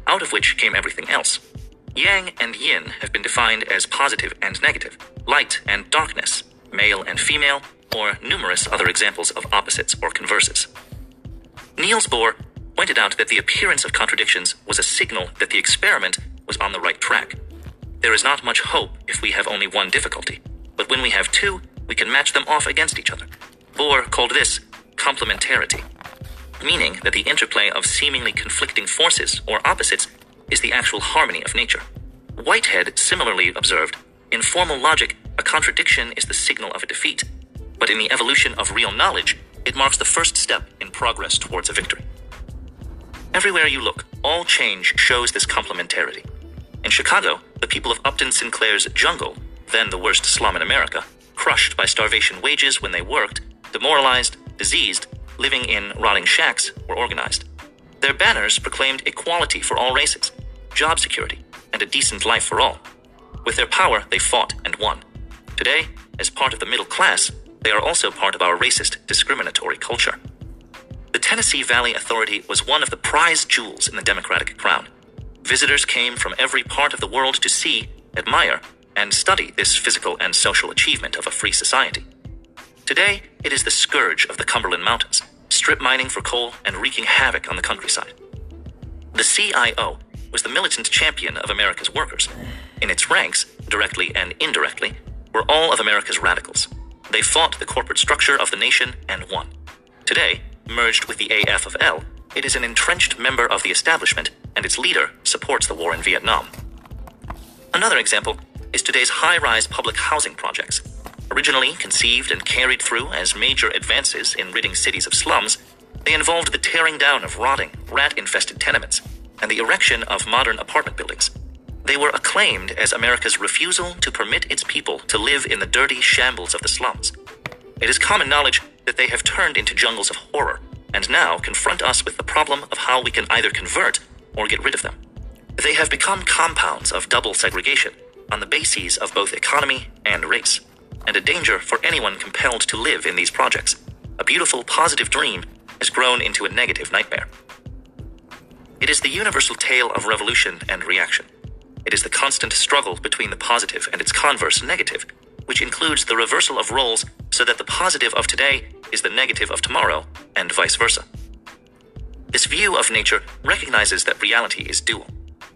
out of which came everything else. Yang and yin have been defined as positive and negative, light and darkness, male and female, or numerous other examples of opposites or converses. Niels Bohr pointed out that the appearance of contradictions was a signal that the experiment was on the right track. There is not much hope if we have only one difficulty, but when we have two, we can match them off against each other. Bohr called this complementarity, meaning that the interplay of seemingly conflicting forces or opposites is the actual harmony of nature. Whitehead similarly observed in formal logic, a contradiction is the signal of a defeat, but in the evolution of real knowledge, it marks the first step in progress towards a victory. Everywhere you look, all change shows this complementarity. In Chicago, the people of Upton Sinclair's jungle, then the worst slum in America, crushed by starvation wages when they worked, demoralized, diseased, living in rotting shacks, were organized. Their banners proclaimed equality for all races, job security, and a decent life for all. With their power, they fought and won. Today, as part of the middle class, they are also part of our racist, discriminatory culture. The Tennessee Valley Authority was one of the prized jewels in the Democratic crown. Visitors came from every part of the world to see, admire, and study this physical and social achievement of a free society. Today, it is the scourge of the Cumberland Mountains, strip mining for coal and wreaking havoc on the countryside. The CIO was the militant champion of America's workers. In its ranks, directly and indirectly, were all of America's radicals. They fought the corporate structure of the nation and won. Today, merged with the AF of L, it is an entrenched member of the establishment, and its leader supports the war in Vietnam. Another example is today's high rise public housing projects. Originally conceived and carried through as major advances in ridding cities of slums, they involved the tearing down of rotting, rat infested tenements and the erection of modern apartment buildings. They were acclaimed as America's refusal to permit its people to live in the dirty shambles of the slums. It is common knowledge that they have turned into jungles of horror and now confront us with the problem of how we can either convert or get rid of them. They have become compounds of double segregation on the bases of both economy and race, and a danger for anyone compelled to live in these projects. A beautiful, positive dream has grown into a negative nightmare. It is the universal tale of revolution and reaction. It is the constant struggle between the positive and its converse negative, which includes the reversal of roles so that the positive of today is the negative of tomorrow, and vice versa. This view of nature recognizes that reality is dual.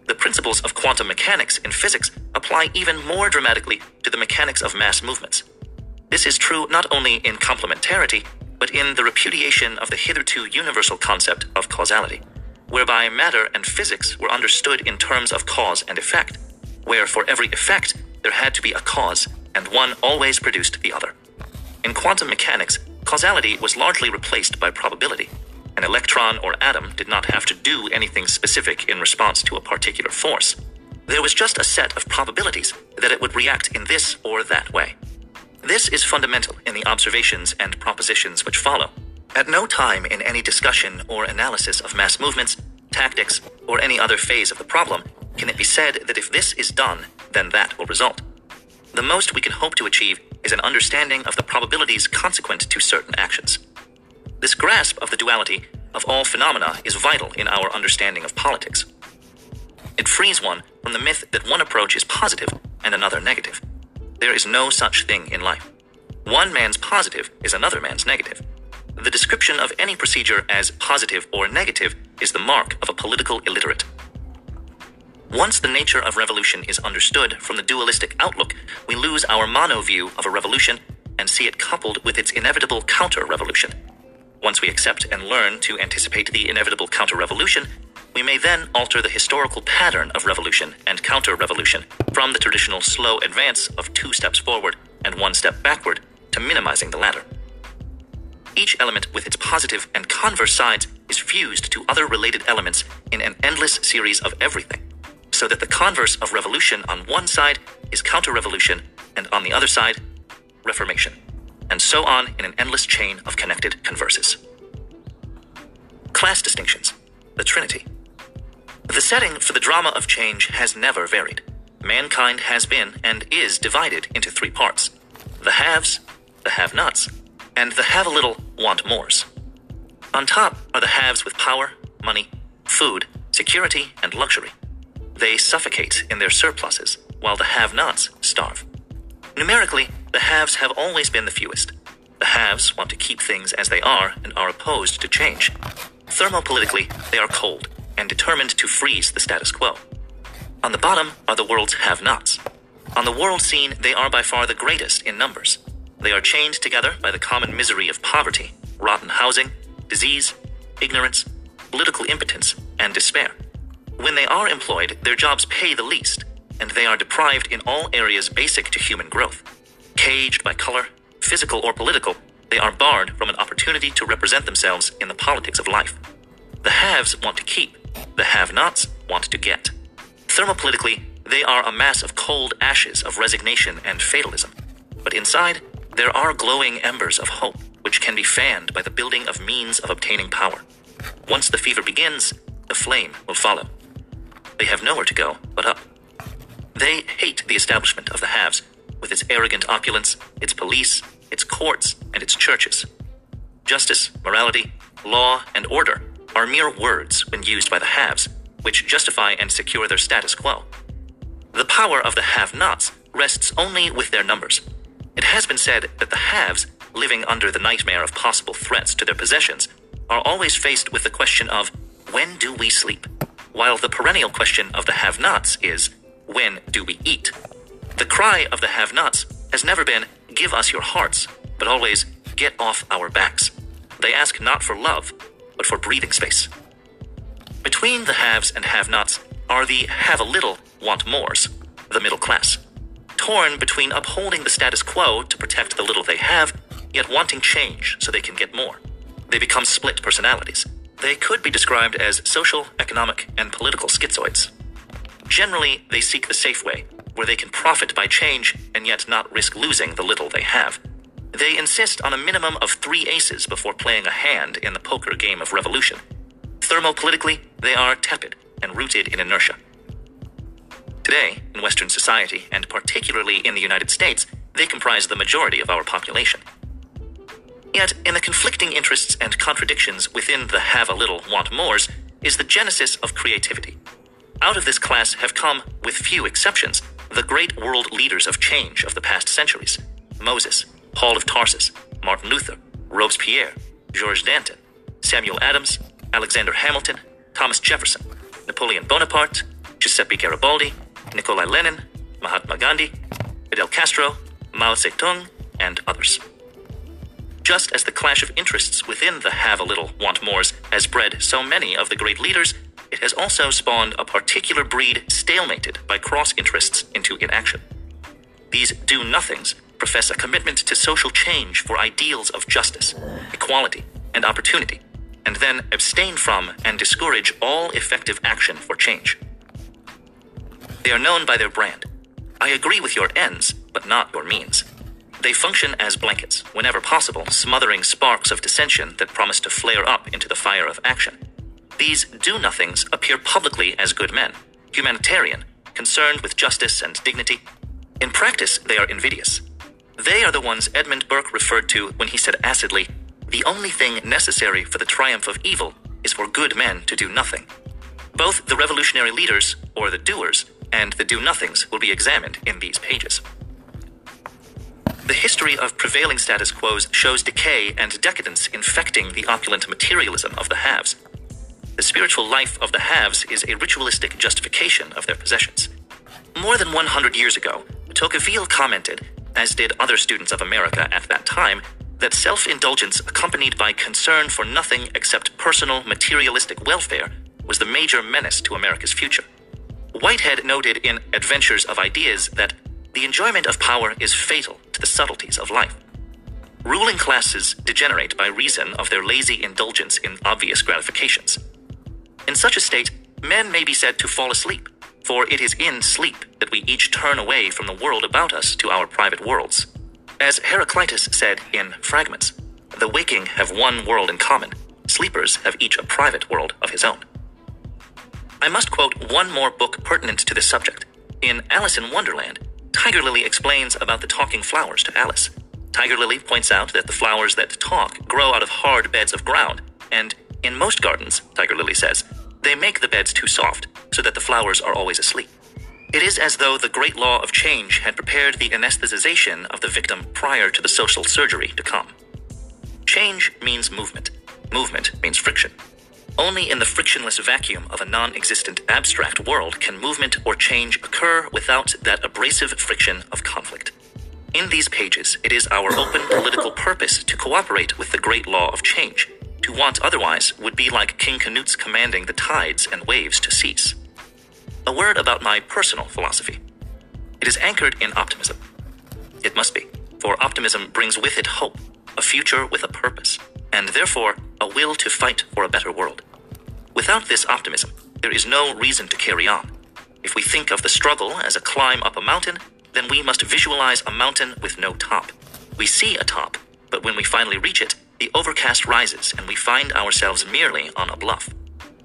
The principles of quantum mechanics in physics apply even more dramatically to the mechanics of mass movements. This is true not only in complementarity, but in the repudiation of the hitherto universal concept of causality, whereby matter and physics were understood in terms of cause and effect, where for every effect there had to be a cause, and one always produced the other. In quantum mechanics, causality was largely replaced by probability. An electron or atom did not have to do anything specific in response to a particular force. There was just a set of probabilities that it would react in this or that way. This is fundamental in the observations and propositions which follow. At no time in any discussion or analysis of mass movements, tactics, or any other phase of the problem can it be said that if this is done, then that will result. The most we can hope to achieve is an understanding of the probabilities consequent to certain actions. This grasp of the duality of all phenomena is vital in our understanding of politics. It frees one from the myth that one approach is positive and another negative. There is no such thing in life. One man's positive is another man's negative. The description of any procedure as positive or negative is the mark of a political illiterate. Once the nature of revolution is understood from the dualistic outlook, we lose our mono view of a revolution and see it coupled with its inevitable counter revolution. Once we accept and learn to anticipate the inevitable counter revolution, we may then alter the historical pattern of revolution and counter revolution from the traditional slow advance of two steps forward and one step backward to minimizing the latter. Each element with its positive and converse sides is fused to other related elements in an endless series of everything, so that the converse of revolution on one side is counter revolution, and on the other side, reformation, and so on in an endless chain of connected converses. Class distinctions the Trinity. The setting for the drama of change has never varied. Mankind has been and is divided into three parts the haves, the have nots, and the have a little want mores. On top are the haves with power, money, food, security, and luxury. They suffocate in their surpluses, while the have nots starve. Numerically, the haves have always been the fewest. The haves want to keep things as they are and are opposed to change. Thermopolitically, they are cold and determined to freeze the status quo. On the bottom are the world's have nots. On the world scene, they are by far the greatest in numbers. They are chained together by the common misery of poverty, rotten housing, disease, ignorance, political impotence, and despair. When they are employed, their jobs pay the least, and they are deprived in all areas basic to human growth. Caged by color, physical or political, they are barred from an opportunity to represent themselves in the politics of life. The haves want to keep, the have nots want to get. Thermopolitically, they are a mass of cold ashes of resignation and fatalism. But inside, there are glowing embers of hope, which can be fanned by the building of means of obtaining power. Once the fever begins, the flame will follow. They have nowhere to go but up. They hate the establishment of the haves, with its arrogant opulence, its police, its courts, and its churches. Justice, morality, law, and order are mere words when used by the haves, which justify and secure their status quo. The power of the have nots rests only with their numbers. It has been said that the haves, living under the nightmare of possible threats to their possessions, are always faced with the question of when do we sleep? While the perennial question of the have nots is when do we eat? The cry of the have nots has never been give us your hearts, but always get off our backs. They ask not for love, but for breathing space. Between the haves and have nots are the have a little, want mores, the middle class torn between upholding the status quo to protect the little they have, yet wanting change so they can get more. They become split personalities. They could be described as social, economic, and political schizoids. Generally, they seek the safe way, where they can profit by change and yet not risk losing the little they have. They insist on a minimum of three aces before playing a hand in the poker game of revolution. Thermopolitically, they are tepid and rooted in inertia. Today, in Western society, and particularly in the United States, they comprise the majority of our population. Yet, in the conflicting interests and contradictions within the have a little, want mores, is the genesis of creativity. Out of this class have come, with few exceptions, the great world leaders of change of the past centuries Moses, Paul of Tarsus, Martin Luther, Robespierre, George Danton, Samuel Adams, Alexander Hamilton, Thomas Jefferson, Napoleon Bonaparte, Giuseppe Garibaldi, Nikolai Lenin, Mahatma Gandhi, Fidel Castro, Mao Zedong, and others. Just as the clash of interests within the have a little, want mores has bred so many of the great leaders, it has also spawned a particular breed stalemated by cross interests into inaction. These do nothings profess a commitment to social change for ideals of justice, equality, and opportunity, and then abstain from and discourage all effective action for change. They are known by their brand. I agree with your ends, but not your means. They function as blankets, whenever possible, smothering sparks of dissension that promise to flare up into the fire of action. These do nothings appear publicly as good men, humanitarian, concerned with justice and dignity. In practice, they are invidious. They are the ones Edmund Burke referred to when he said acidly, The only thing necessary for the triumph of evil is for good men to do nothing. Both the revolutionary leaders, or the doers, and the do nothings will be examined in these pages. The history of prevailing status quos shows decay and decadence infecting the opulent materialism of the haves. The spiritual life of the haves is a ritualistic justification of their possessions. More than 100 years ago, Tocqueville commented, as did other students of America at that time, that self indulgence accompanied by concern for nothing except personal materialistic welfare was the major menace to America's future. Whitehead noted in Adventures of Ideas that the enjoyment of power is fatal to the subtleties of life. Ruling classes degenerate by reason of their lazy indulgence in obvious gratifications. In such a state, men may be said to fall asleep, for it is in sleep that we each turn away from the world about us to our private worlds. As Heraclitus said in Fragments, the waking have one world in common, sleepers have each a private world of his own. I must quote one more book pertinent to this subject. In Alice in Wonderland, Tiger Lily explains about the talking flowers to Alice. Tiger Lily points out that the flowers that talk grow out of hard beds of ground, and in most gardens, Tiger Lily says, they make the beds too soft so that the flowers are always asleep. It is as though the great law of change had prepared the anesthetization of the victim prior to the social surgery to come. Change means movement. Movement means friction. Only in the frictionless vacuum of a non existent abstract world can movement or change occur without that abrasive friction of conflict. In these pages, it is our open political purpose to cooperate with the great law of change. To want otherwise would be like King Canute's commanding the tides and waves to cease. A word about my personal philosophy. It is anchored in optimism. It must be, for optimism brings with it hope, a future with a purpose, and therefore a will to fight for a better world. Without this optimism, there is no reason to carry on. If we think of the struggle as a climb up a mountain, then we must visualize a mountain with no top. We see a top, but when we finally reach it, the overcast rises and we find ourselves merely on a bluff.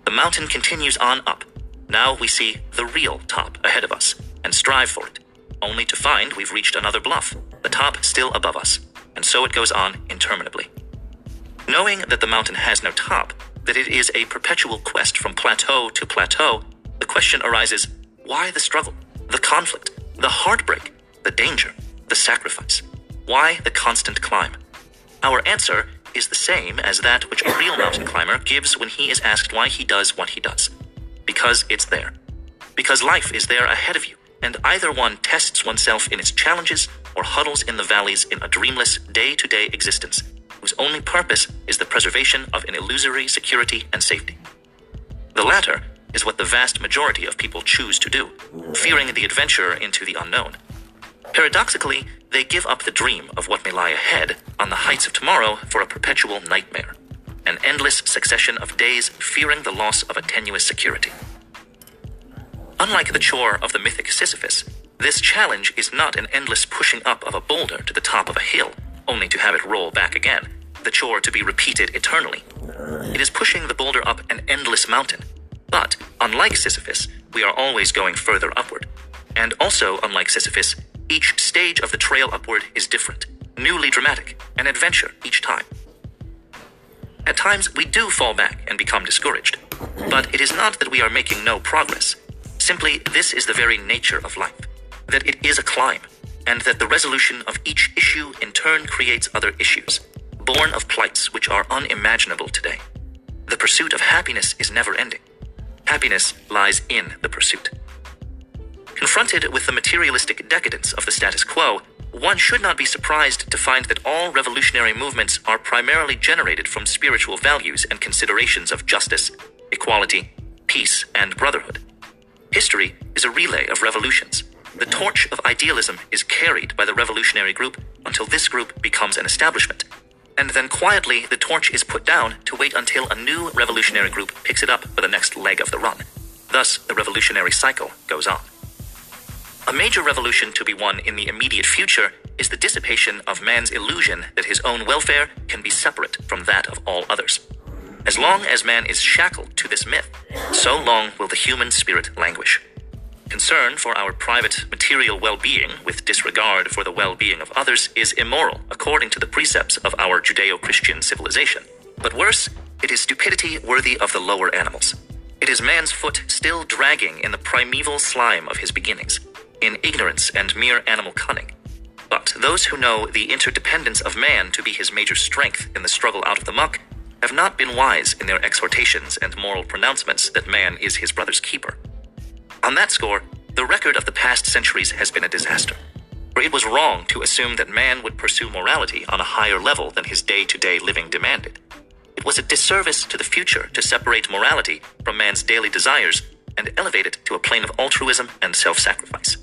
The mountain continues on up. Now we see the real top ahead of us and strive for it, only to find we've reached another bluff, the top still above us, and so it goes on interminably. Knowing that the mountain has no top, that it is a perpetual quest from plateau to plateau, the question arises why the struggle, the conflict, the heartbreak, the danger, the sacrifice? Why the constant climb? Our answer is the same as that which a real mountain climber gives when he is asked why he does what he does. Because it's there. Because life is there ahead of you, and either one tests oneself in its challenges or huddles in the valleys in a dreamless day to day existence, whose only purpose is the preservation of an illusory security and safety. The latter is what the vast majority of people choose to do, fearing the adventure into the unknown. Paradoxically, they give up the dream of what may lie ahead on the heights of tomorrow for a perpetual nightmare, an endless succession of days fearing the loss of a tenuous security. Unlike the chore of the mythic Sisyphus, this challenge is not an endless pushing up of a boulder to the top of a hill, only to have it roll back again, the chore to be repeated eternally. It is pushing the boulder up an endless mountain. But, unlike Sisyphus, we are always going further upward. And also, unlike Sisyphus, each stage of the trail upward is different, newly dramatic, an adventure each time. At times, we do fall back and become discouraged. But it is not that we are making no progress. Simply, this is the very nature of life that it is a climb, and that the resolution of each issue in turn creates other issues, born of plights which are unimaginable today. The pursuit of happiness is never ending. Happiness lies in the pursuit. Confronted with the materialistic decadence of the status quo, one should not be surprised to find that all revolutionary movements are primarily generated from spiritual values and considerations of justice, equality, peace, and brotherhood. History is a relay of revolutions. The torch of idealism is carried by the revolutionary group until this group becomes an establishment. And then quietly, the torch is put down to wait until a new revolutionary group picks it up for the next leg of the run. Thus, the revolutionary cycle goes on. A major revolution to be won in the immediate future is the dissipation of man's illusion that his own welfare can be separate from that of all others. As long as man is shackled to this myth, so long will the human spirit languish. Concern for our private material well being with disregard for the well being of others is immoral according to the precepts of our Judeo Christian civilization. But worse, it is stupidity worthy of the lower animals. It is man's foot still dragging in the primeval slime of his beginnings, in ignorance and mere animal cunning. But those who know the interdependence of man to be his major strength in the struggle out of the muck have not been wise in their exhortations and moral pronouncements that man is his brother's keeper. On that score, the record of the past centuries has been a disaster. For it was wrong to assume that man would pursue morality on a higher level than his day to day living demanded. It was a disservice to the future to separate morality from man's daily desires and elevate it to a plane of altruism and self sacrifice.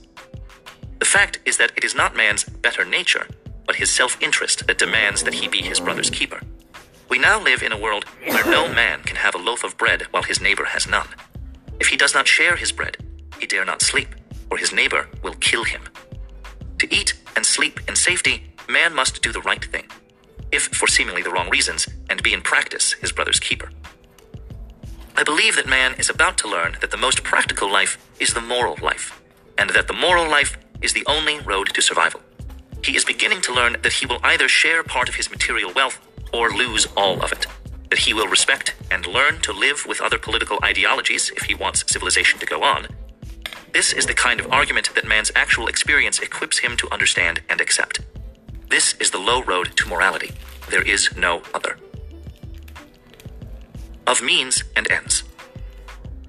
The fact is that it is not man's better nature, but his self interest that demands that he be his brother's keeper. We now live in a world where no man can have a loaf of bread while his neighbor has none. If he does not share his bread, he dare not sleep, or his neighbor will kill him. To eat and sleep in safety, man must do the right thing, if for seemingly the wrong reasons, and be in practice his brother's keeper. I believe that man is about to learn that the most practical life is the moral life, and that the moral life is the only road to survival. He is beginning to learn that he will either share part of his material wealth or lose all of it. That he will respect and learn to live with other political ideologies if he wants civilization to go on, this is the kind of argument that man's actual experience equips him to understand and accept. This is the low road to morality. There is no other. Of means and ends.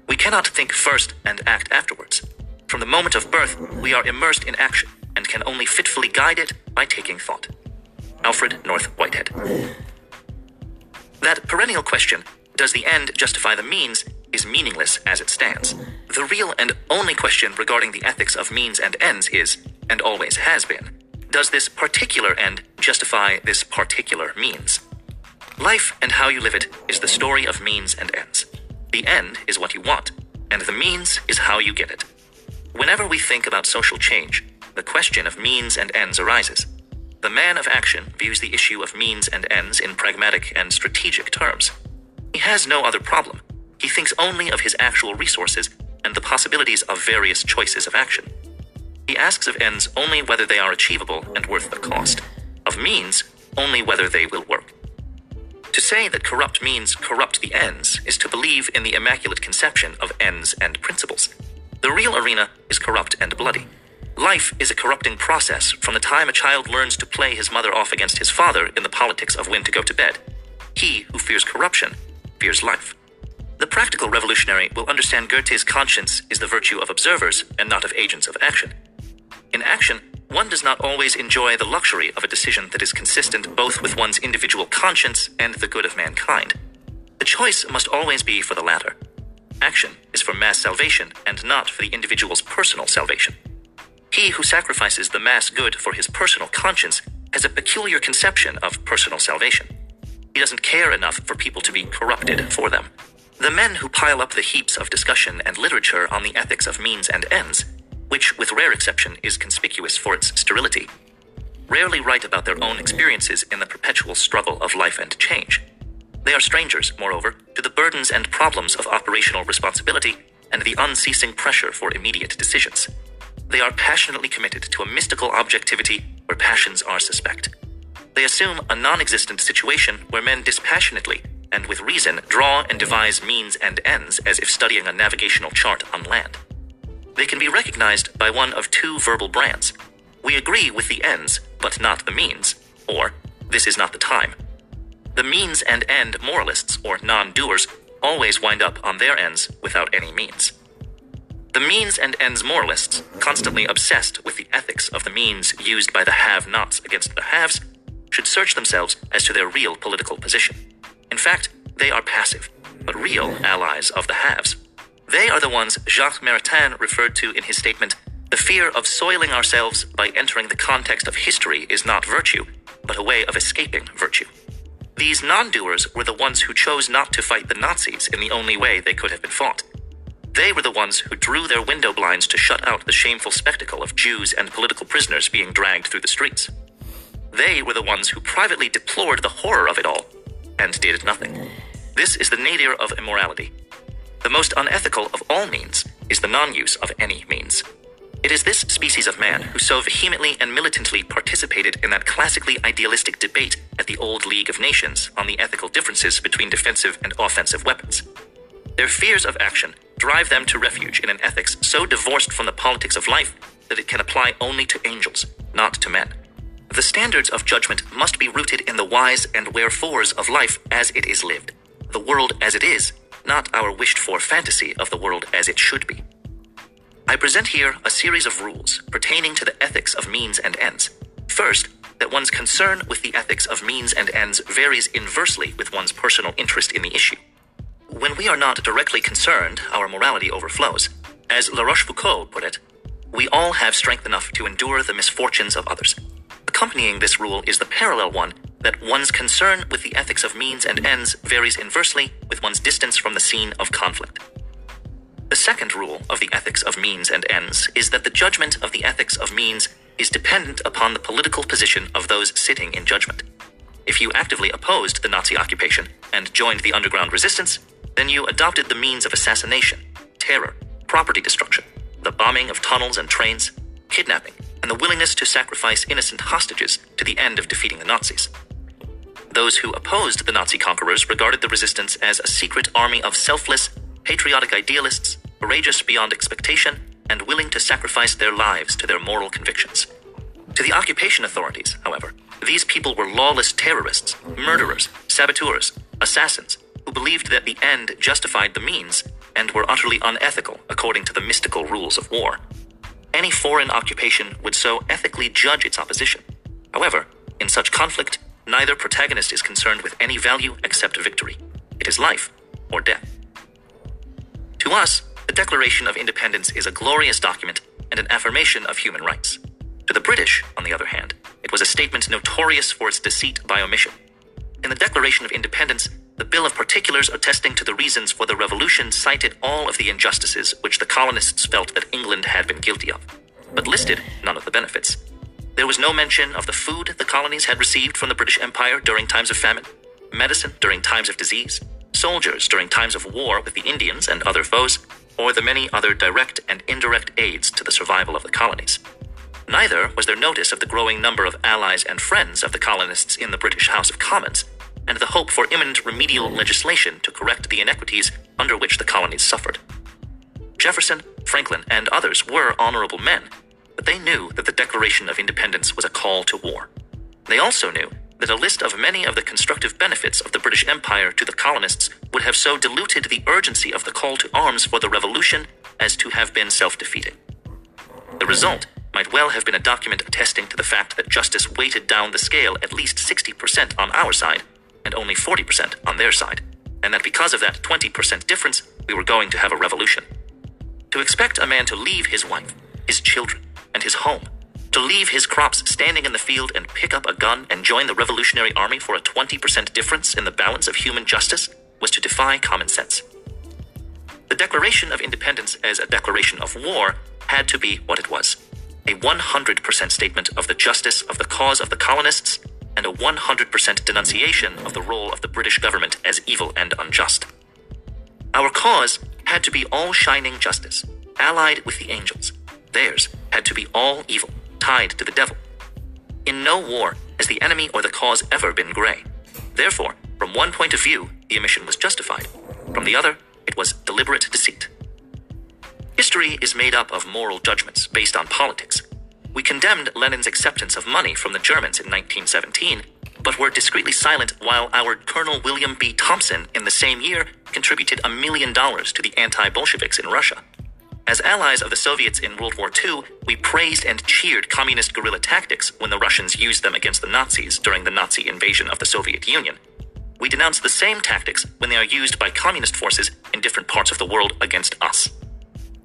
We cannot think first and act afterwards. From the moment of birth, we are immersed in action and can only fitfully guide it by taking thought. Alfred North Whitehead. That perennial question, does the end justify the means, is meaningless as it stands. The real and only question regarding the ethics of means and ends is, and always has been, does this particular end justify this particular means? Life and how you live it is the story of means and ends. The end is what you want, and the means is how you get it. Whenever we think about social change, the question of means and ends arises. The man of action views the issue of means and ends in pragmatic and strategic terms. He has no other problem. He thinks only of his actual resources and the possibilities of various choices of action. He asks of ends only whether they are achievable and worth the cost, of means only whether they will work. To say that corrupt means corrupt the ends is to believe in the immaculate conception of ends and principles. The real arena is corrupt and bloody. Life is a corrupting process from the time a child learns to play his mother off against his father in the politics of when to go to bed. He who fears corruption fears life. The practical revolutionary will understand Goethe's conscience is the virtue of observers and not of agents of action. In action, one does not always enjoy the luxury of a decision that is consistent both with one's individual conscience and the good of mankind. The choice must always be for the latter. Action is for mass salvation and not for the individual's personal salvation. He who sacrifices the mass good for his personal conscience has a peculiar conception of personal salvation. He doesn't care enough for people to be corrupted for them. The men who pile up the heaps of discussion and literature on the ethics of means and ends, which, with rare exception, is conspicuous for its sterility, rarely write about their own experiences in the perpetual struggle of life and change. They are strangers, moreover, to the burdens and problems of operational responsibility and the unceasing pressure for immediate decisions. They are passionately committed to a mystical objectivity where passions are suspect. They assume a non existent situation where men dispassionately and with reason draw and devise means and ends as if studying a navigational chart on land. They can be recognized by one of two verbal brands. We agree with the ends, but not the means, or this is not the time. The means and end moralists, or non doers, always wind up on their ends without any means. The means and ends moralists, constantly obsessed with the ethics of the means used by the have nots against the haves, should search themselves as to their real political position. In fact, they are passive, but real allies of the haves. They are the ones Jacques Maritain referred to in his statement The fear of soiling ourselves by entering the context of history is not virtue, but a way of escaping virtue. These non doers were the ones who chose not to fight the Nazis in the only way they could have been fought. They were the ones who drew their window blinds to shut out the shameful spectacle of Jews and political prisoners being dragged through the streets. They were the ones who privately deplored the horror of it all and did nothing. This is the nadir of immorality. The most unethical of all means is the non use of any means. It is this species of man who so vehemently and militantly participated in that classically idealistic debate at the old League of Nations on the ethical differences between defensive and offensive weapons. Their fears of action drive them to refuge in an ethics so divorced from the politics of life that it can apply only to angels, not to men. The standards of judgment must be rooted in the whys and wherefores of life as it is lived, the world as it is, not our wished for fantasy of the world as it should be. I present here a series of rules pertaining to the ethics of means and ends. First, that one's concern with the ethics of means and ends varies inversely with one's personal interest in the issue. When we are not directly concerned, our morality overflows. As La Rochefoucauld put it, we all have strength enough to endure the misfortunes of others. Accompanying this rule is the parallel one that one's concern with the ethics of means and ends varies inversely with one's distance from the scene of conflict. The second rule of the ethics of means and ends is that the judgment of the ethics of means is dependent upon the political position of those sitting in judgment. If you actively opposed the Nazi occupation and joined the underground resistance, then you adopted the means of assassination, terror, property destruction, the bombing of tunnels and trains, kidnapping, and the willingness to sacrifice innocent hostages to the end of defeating the Nazis. Those who opposed the Nazi conquerors regarded the resistance as a secret army of selfless, patriotic idealists, courageous beyond expectation, and willing to sacrifice their lives to their moral convictions. To the occupation authorities, however, these people were lawless terrorists, murderers, saboteurs, assassins, who believed that the end justified the means and were utterly unethical according to the mystical rules of war. Any foreign occupation would so ethically judge its opposition. However, in such conflict, neither protagonist is concerned with any value except victory. It is life or death. To us, the Declaration of Independence is a glorious document and an affirmation of human rights. To the British, on the other hand, it was a statement notorious for its deceit by omission. In the Declaration of Independence, the Bill of Particulars attesting to the reasons for the revolution cited all of the injustices which the colonists felt that England had been guilty of, but listed none of the benefits. There was no mention of the food the colonies had received from the British Empire during times of famine, medicine during times of disease, soldiers during times of war with the Indians and other foes, or the many other direct and indirect aids to the survival of the colonies. Neither was there notice of the growing number of allies and friends of the colonists in the British House of Commons, and the hope for imminent remedial legislation to correct the inequities under which the colonies suffered. Jefferson, Franklin, and others were honorable men, but they knew that the Declaration of Independence was a call to war. They also knew that a list of many of the constructive benefits of the British Empire to the colonists would have so diluted the urgency of the call to arms for the revolution as to have been self defeating. The result might well have been a document attesting to the fact that justice weighted down the scale at least 60% on our side and only 40% on their side, and that because of that 20% difference, we were going to have a revolution. To expect a man to leave his wife, his children, and his home, to leave his crops standing in the field and pick up a gun and join the Revolutionary Army for a 20% difference in the balance of human justice was to defy common sense. The Declaration of Independence as a declaration of war had to be what it was a 100% statement of the justice of the cause of the colonists and a 100% denunciation of the role of the British government as evil and unjust. Our cause had to be all shining justice, allied with the angels. Theirs had to be all evil, tied to the devil. In no war has the enemy or the cause ever been gray. Therefore, from one point of view, the omission was justified. From the other, it was deliberate deceit. History is made up of moral judgments based on politics. We condemned Lenin's acceptance of money from the Germans in 1917, but were discreetly silent while our Colonel William B. Thompson in the same year contributed a million dollars to the anti Bolsheviks in Russia. As allies of the Soviets in World War II, we praised and cheered communist guerrilla tactics when the Russians used them against the Nazis during the Nazi invasion of the Soviet Union. We denounce the same tactics when they are used by communist forces in different parts of the world against us.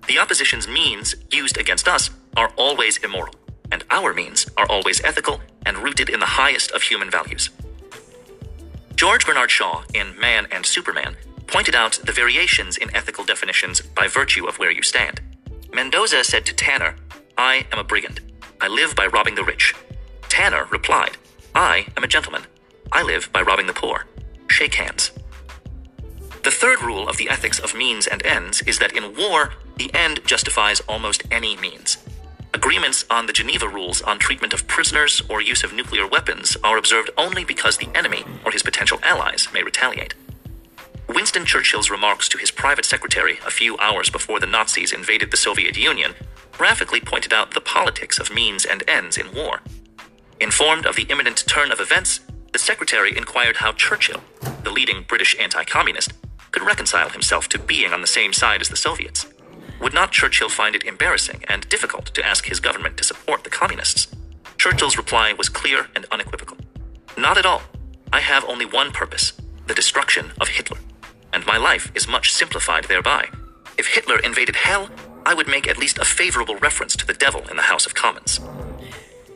The opposition's means used against us are always immoral, and our means are always ethical and rooted in the highest of human values. George Bernard Shaw, in Man and Superman, pointed out the variations in ethical definitions by virtue of where you stand. Mendoza said to Tanner, I am a brigand. I live by robbing the rich. Tanner replied, I am a gentleman. I live by robbing the poor. Shake hands. The third rule of the ethics of means and ends is that in war, the end justifies almost any means. Agreements on the Geneva Rules on treatment of prisoners or use of nuclear weapons are observed only because the enemy or his potential allies may retaliate. Winston Churchill's remarks to his private secretary a few hours before the Nazis invaded the Soviet Union graphically pointed out the politics of means and ends in war. Informed of the imminent turn of events, the secretary inquired how Churchill, the leading British anti communist, could reconcile himself to being on the same side as the Soviets. Would not Churchill find it embarrassing and difficult to ask his government to support the communists? Churchill's reply was clear and unequivocal. Not at all. I have only one purpose the destruction of Hitler. And my life is much simplified thereby. If Hitler invaded hell, I would make at least a favorable reference to the devil in the House of Commons.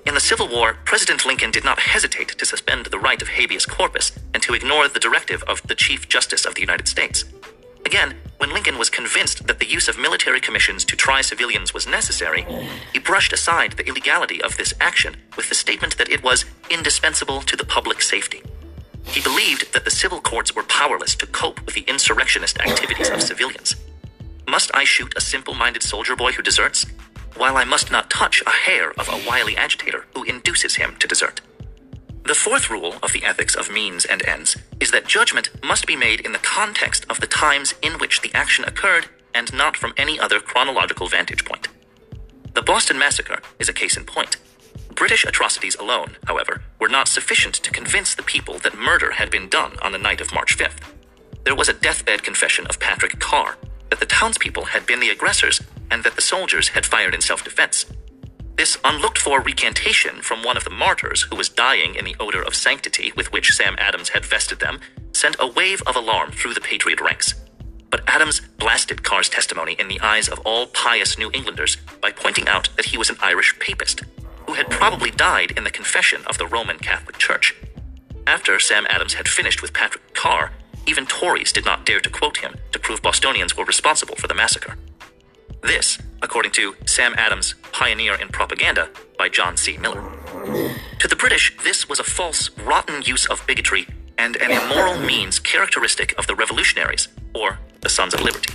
In the Civil War, President Lincoln did not hesitate to suspend the right of habeas corpus and to ignore the directive of the Chief Justice of the United States. Again, when Lincoln was convinced that the use of military commissions to try civilians was necessary, he brushed aside the illegality of this action with the statement that it was indispensable to the public safety. He believed that the civil courts were powerless to cope with the insurrectionist activities of civilians. Must I shoot a simple minded soldier boy who deserts? While I must not touch a hair of a wily agitator who induces him to desert. The fourth rule of the ethics of means and ends is that judgment must be made in the context of the times in which the action occurred and not from any other chronological vantage point. The Boston Massacre is a case in point. British atrocities alone, however, were not sufficient to convince the people that murder had been done on the night of March 5th. There was a deathbed confession of Patrick Carr that the townspeople had been the aggressors and that the soldiers had fired in self defense. This unlooked for recantation from one of the martyrs who was dying in the odor of sanctity with which Sam Adams had vested them sent a wave of alarm through the Patriot ranks. But Adams blasted Carr's testimony in the eyes of all pious New Englanders by pointing out that he was an Irish papist had probably died in the confession of the Roman Catholic Church. After Sam Adams had finished with Patrick Carr, even Tories did not dare to quote him to prove Bostonians were responsible for the massacre. This, according to Sam Adams, Pioneer in Propaganda by John C. Miller. To the British, this was a false, rotten use of bigotry and an immoral means characteristic of the revolutionaries, or the Sons of Liberty.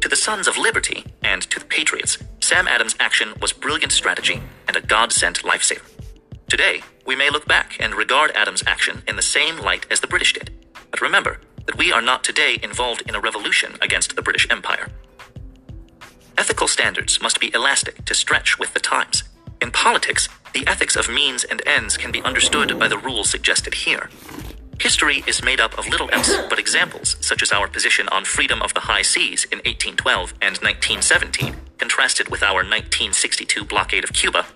To the Sons of Liberty and to the Patriots, Sam Adams' action was brilliant strategy and a God sent lifesaver. Today, we may look back and regard Adams' action in the same light as the British did. But remember that we are not today involved in a revolution against the British Empire. Ethical standards must be elastic to stretch with the times. In politics, the ethics of means and ends can be understood by the rules suggested here. History is made up of little else but examples, such as our position on freedom of the high seas in 1812 and 1917, contrasted with our 1962 blockade of Cuba,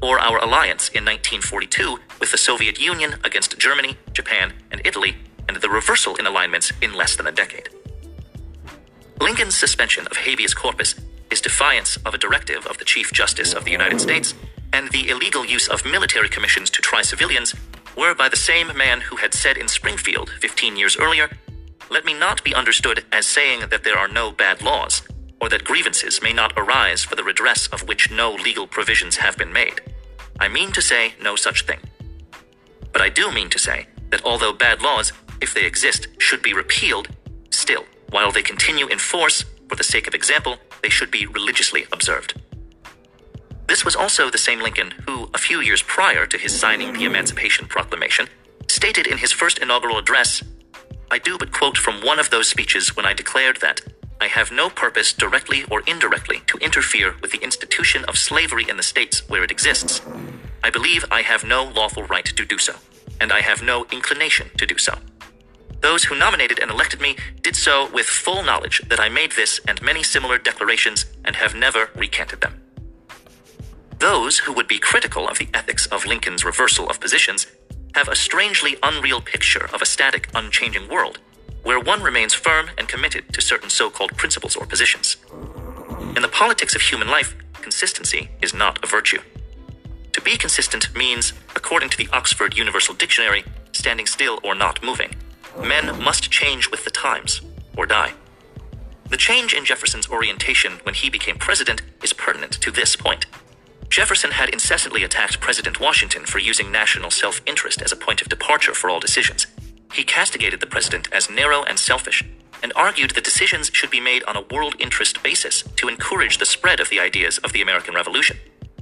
or our alliance in 1942 with the Soviet Union against Germany, Japan, and Italy, and the reversal in alignments in less than a decade. Lincoln's suspension of habeas corpus is defiance of a directive of the Chief Justice of the United States, and the illegal use of military commissions to try civilians were by the same man who had said in Springfield 15 years earlier, Let me not be understood as saying that there are no bad laws, or that grievances may not arise for the redress of which no legal provisions have been made. I mean to say no such thing. But I do mean to say that although bad laws, if they exist, should be repealed, still, while they continue in force, for the sake of example, they should be religiously observed. This was also the same Lincoln who, a few years prior to his signing the Emancipation Proclamation, stated in his first inaugural address I do but quote from one of those speeches when I declared that I have no purpose, directly or indirectly, to interfere with the institution of slavery in the states where it exists. I believe I have no lawful right to do so, and I have no inclination to do so. Those who nominated and elected me did so with full knowledge that I made this and many similar declarations and have never recanted them. Those who would be critical of the ethics of Lincoln's reversal of positions have a strangely unreal picture of a static, unchanging world, where one remains firm and committed to certain so called principles or positions. In the politics of human life, consistency is not a virtue. To be consistent means, according to the Oxford Universal Dictionary, standing still or not moving. Men must change with the times, or die. The change in Jefferson's orientation when he became president is pertinent to this point. Jefferson had incessantly attacked President Washington for using national self interest as a point of departure for all decisions. He castigated the president as narrow and selfish, and argued that decisions should be made on a world interest basis to encourage the spread of the ideas of the American Revolution.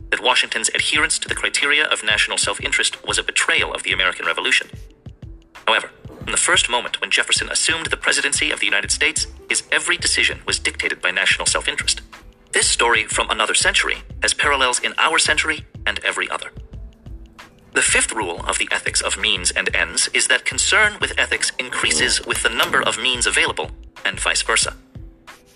That Washington's adherence to the criteria of national self interest was a betrayal of the American Revolution. However, from the first moment when Jefferson assumed the presidency of the United States, his every decision was dictated by national self interest. This story from another century has parallels in our century and every other. The fifth rule of the ethics of means and ends is that concern with ethics increases with the number of means available, and vice versa.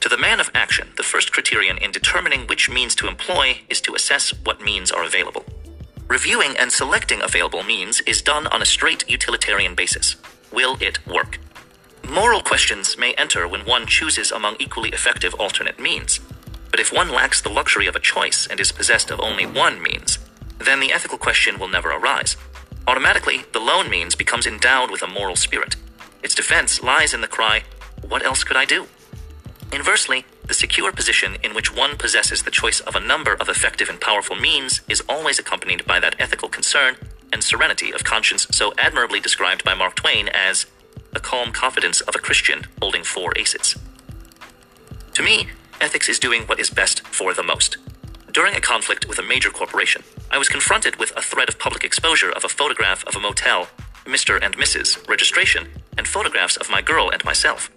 To the man of action, the first criterion in determining which means to employ is to assess what means are available. Reviewing and selecting available means is done on a straight utilitarian basis. Will it work? Moral questions may enter when one chooses among equally effective alternate means. But if one lacks the luxury of a choice and is possessed of only one means, then the ethical question will never arise. Automatically, the lone means becomes endowed with a moral spirit. Its defense lies in the cry, What else could I do? Inversely, the secure position in which one possesses the choice of a number of effective and powerful means is always accompanied by that ethical concern and serenity of conscience so admirably described by Mark Twain as the calm confidence of a Christian holding four aces. To me, ethics is doing what is best for the most. During a conflict with a major corporation, I was confronted with a threat of public exposure of a photograph of a motel, Mr. and Mrs. registration, and photographs of my girl and myself.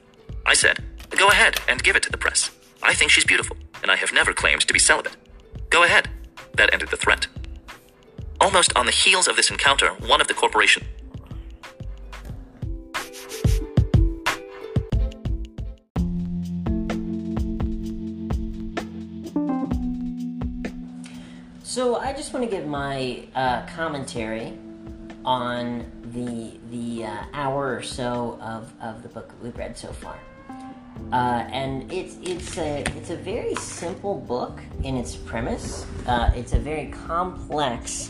I said, Go ahead and give it to the press. I think she's beautiful, and I have never claimed to be celibate. Go ahead. That ended the threat. Almost on the heels of this encounter, one of the corporation So I just want to give my uh, commentary on the the uh, hour or so of, of the book that we've read so far. Uh, and it's it's a it's a very simple book in its premise. Uh, it's a very complex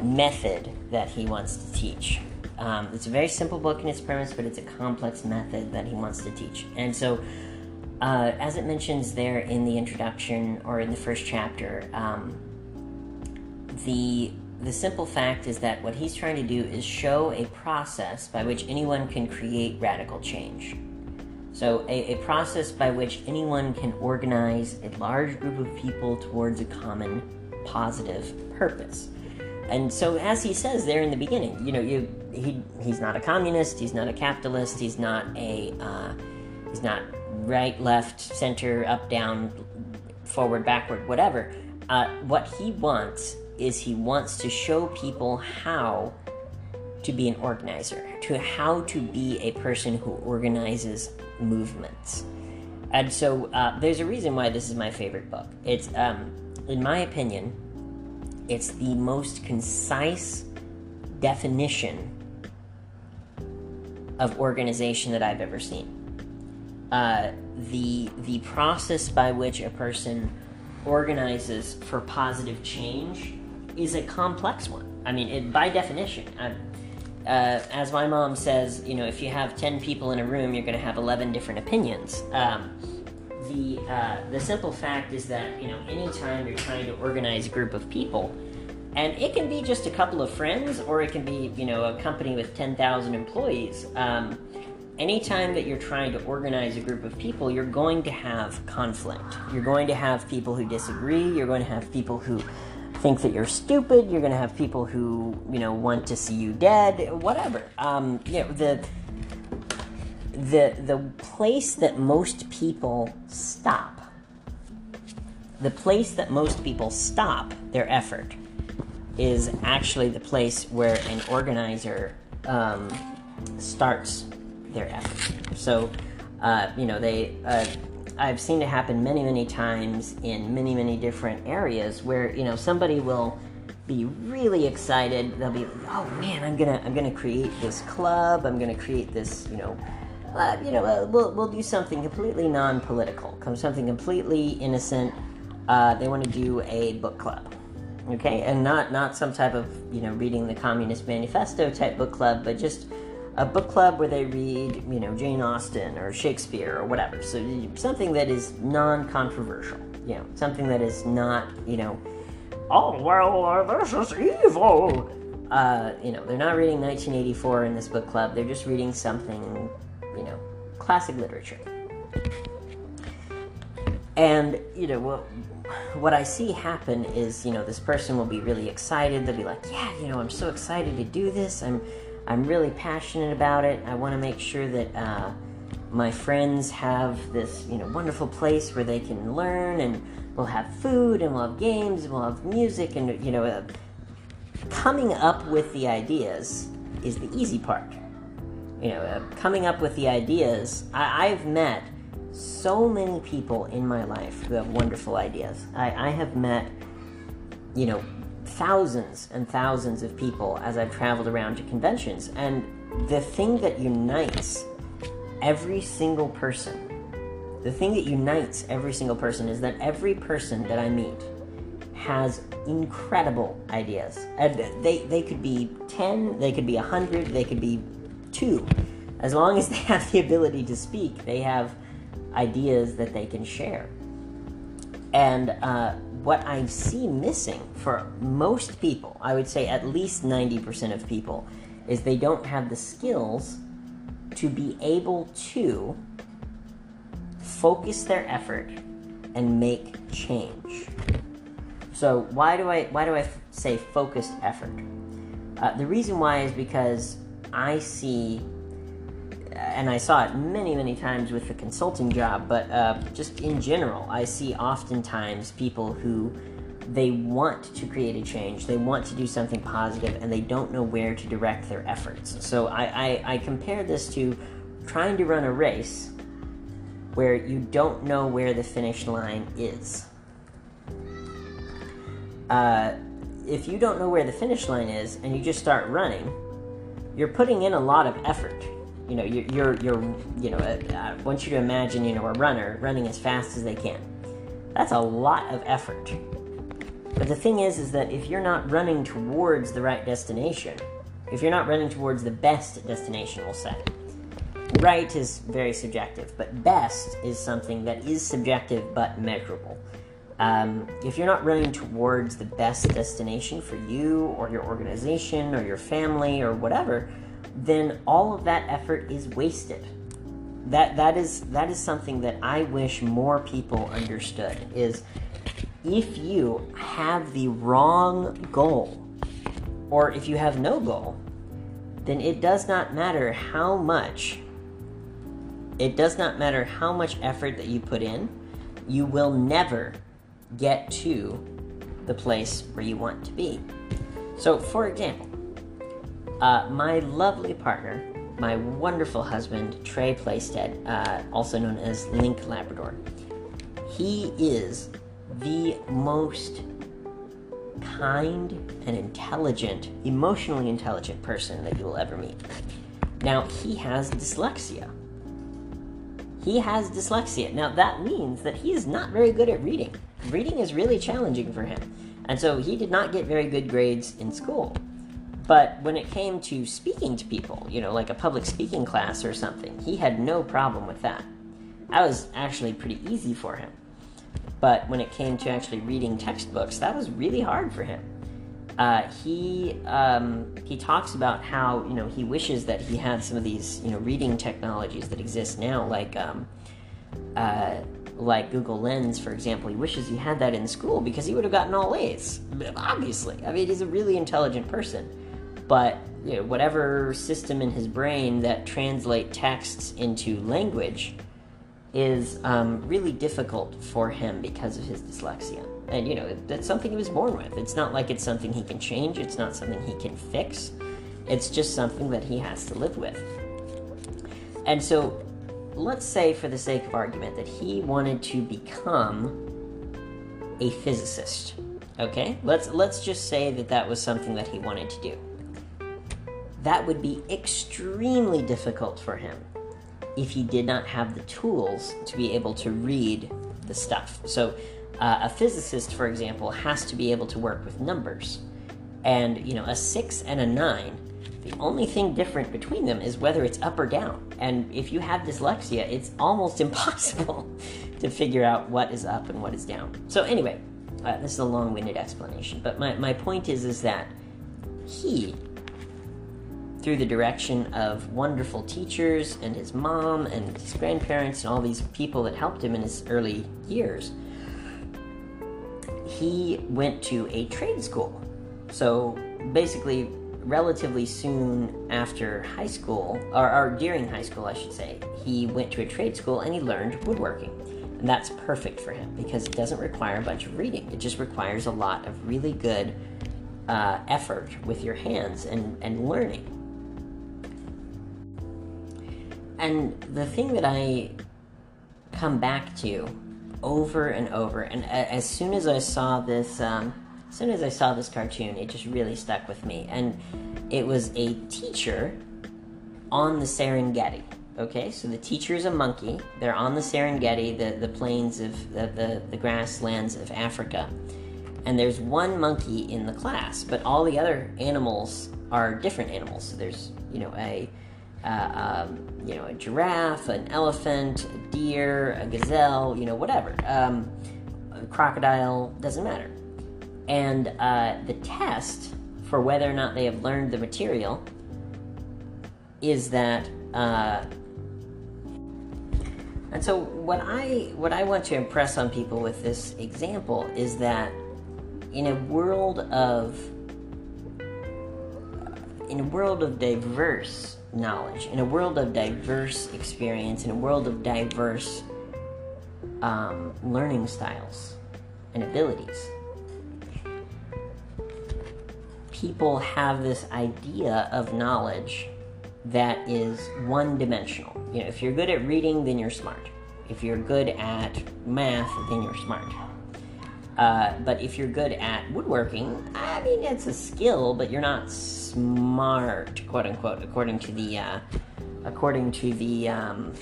method that he wants to teach. Um, it's a very simple book in its premise, but it's a complex method that he wants to teach. And so, uh, as it mentions there in the introduction or in the first chapter, um, the the simple fact is that what he's trying to do is show a process by which anyone can create radical change. So, a, a process by which anyone can organize a large group of people towards a common positive purpose. And so, as he says there in the beginning, you know, you he he's not a communist, he's not a capitalist, he's not a uh, he's not right, left, center, up, down, forward, backward, whatever. Uh, what he wants is he wants to show people how to be an organizer, to how to be a person who organizes movements. And so uh, there's a reason why this is my favorite book. It's, um, in my opinion, it's the most concise definition of organization that I've ever seen. Uh, the the process by which a person organizes for positive change is a complex one. I mean, it, by definition, uh, uh, as my mom says, you know, if you have ten people in a room, you're going to have eleven different opinions. Um, the uh, the simple fact is that you know, anytime you're trying to organize a group of people, and it can be just a couple of friends, or it can be you know a company with ten thousand employees. Um, anytime that you're trying to organize a group of people, you're going to have conflict. You're going to have people who disagree. You're going to have people who think that you're stupid. You're going to have people who, you know, want to see you dead. Whatever. Um, you know, the the the place that most people stop. The place that most people stop their effort is actually the place where an organizer um, starts their effort. So, uh, you know, they. Uh, I've seen it happen many, many times in many, many different areas where you know somebody will be really excited. They'll be, oh man, I'm gonna, I'm gonna create this club. I'm gonna create this, you know, uh, you know, uh, we'll we'll do something completely non-political, something completely innocent. Uh, they want to do a book club, okay, and not not some type of you know reading the Communist Manifesto type book club, but just a book club where they read, you know, Jane Austen or Shakespeare or whatever. So something that is non-controversial, you know, something that is not, you know, oh well, uh, this is evil. Uh, you know, they're not reading 1984 in this book club. They're just reading something, you know, classic literature. And you know what? What I see happen is, you know, this person will be really excited. They'll be like, "Yeah, you know, I'm so excited to do this. I'm." I'm really passionate about it. I want to make sure that uh, my friends have this, you know, wonderful place where they can learn, and we'll have food, and we'll have games, and we'll have music, and you know, uh, coming up with the ideas is the easy part. You know, uh, coming up with the ideas, I, I've met so many people in my life who have wonderful ideas. I, I have met, you know, thousands and thousands of people as I've traveled around to conventions. And the thing that unites every single person, the thing that unites every single person is that every person that I meet has incredible ideas. And they, they could be 10, they could be 100, they could be 2. As long as they have the ability to speak, they have ideas that they can share. And uh, what I see missing for most people, I would say at least 90% of people, is they don't have the skills to be able to focus their effort and make change. So why do I why do I f- say focused effort? Uh, the reason why is because I see, and I saw it many many times with the consulting job, but uh, just in general, I see oftentimes people who they want to create a change, they want to do something positive, and they don't know where to direct their efforts. So I, I, I compare this to trying to run a race where you don't know where the finish line is. Uh, if you don't know where the finish line is and you just start running, you're putting in a lot of effort. You know, you're, you're, you're you know, uh, I want you to imagine, you know, a runner running as fast as they can. That's a lot of effort. But the thing is, is that if you're not running towards the right destination, if you're not running towards the best destination, we'll say, right is very subjective, but best is something that is subjective but measurable. Um, if you're not running towards the best destination for you or your organization or your family or whatever, then all of that effort is wasted. That that is that is something that I wish more people understood. Is if you have the wrong goal, or if you have no goal, then it does not matter how much. It does not matter how much effort that you put in. You will never get to the place where you want to be. So, for example, uh, my lovely partner, my wonderful husband, Trey Playstead, uh, also known as Link Labrador, he is the most kind and intelligent, emotionally intelligent person that you will ever meet. Now, he has dyslexia. He has dyslexia. Now, that means that he is not very good at reading. Reading is really challenging for him. And so he did not get very good grades in school. But when it came to speaking to people, you know, like a public speaking class or something, he had no problem with that. That was actually pretty easy for him. But when it came to actually reading textbooks, that was really hard for him. Uh, he um, he talks about how you know he wishes that he had some of these you know reading technologies that exist now, like um, uh, like Google Lens, for example. He wishes he had that in school because he would have gotten all A's. Obviously, I mean he's a really intelligent person, but you know, whatever system in his brain that translate texts into language is um, really difficult for him because of his dyslexia. And, you know, that's something he was born with. It's not like it's something he can change, it's not something he can fix. It's just something that he has to live with. And so, let's say, for the sake of argument, that he wanted to become a physicist. Okay? Let's, let's just say that that was something that he wanted to do. That would be extremely difficult for him if he did not have the tools to be able to read the stuff. So, uh, a physicist, for example, has to be able to work with numbers. And, you know, a six and a nine, the only thing different between them is whether it's up or down. And if you have dyslexia, it's almost impossible to figure out what is up and what is down. So, anyway, uh, this is a long winded explanation, but my, my point is, is that he through the direction of wonderful teachers and his mom and his grandparents and all these people that helped him in his early years, he went to a trade school. So basically, relatively soon after high school, or, or, during high school, I should say, he went to a trade school and he learned woodworking. And that's perfect for him because it doesn't require a bunch of reading, it just requires a lot of really good uh, effort with your hands and, and learning. And the thing that I come back to over and over, and as soon as I saw this, um, as soon as I saw this cartoon, it just really stuck with me. And it was a teacher on the Serengeti. Okay, so the teacher is a monkey. They're on the Serengeti, the, the plains of the, the, the grasslands of Africa. And there's one monkey in the class, but all the other animals are different animals. So there's, you know, a uh, um, you know, a giraffe, an elephant, a deer, a gazelle, you know, whatever. Um, a crocodile, doesn't matter. And uh, the test for whether or not they have learned the material is that. Uh, and so, what I what I want to impress on people with this example is that in a world of in a world of diverse knowledge, in a world of diverse experience, in a world of diverse um, learning styles and abilities, people have this idea of knowledge that is one dimensional. You know, if you're good at reading, then you're smart. If you're good at math, then you're smart. Uh, but if you're good at woodworking, I mean, it's a skill, but you're not smart, quote unquote, according to the uh, according to the um,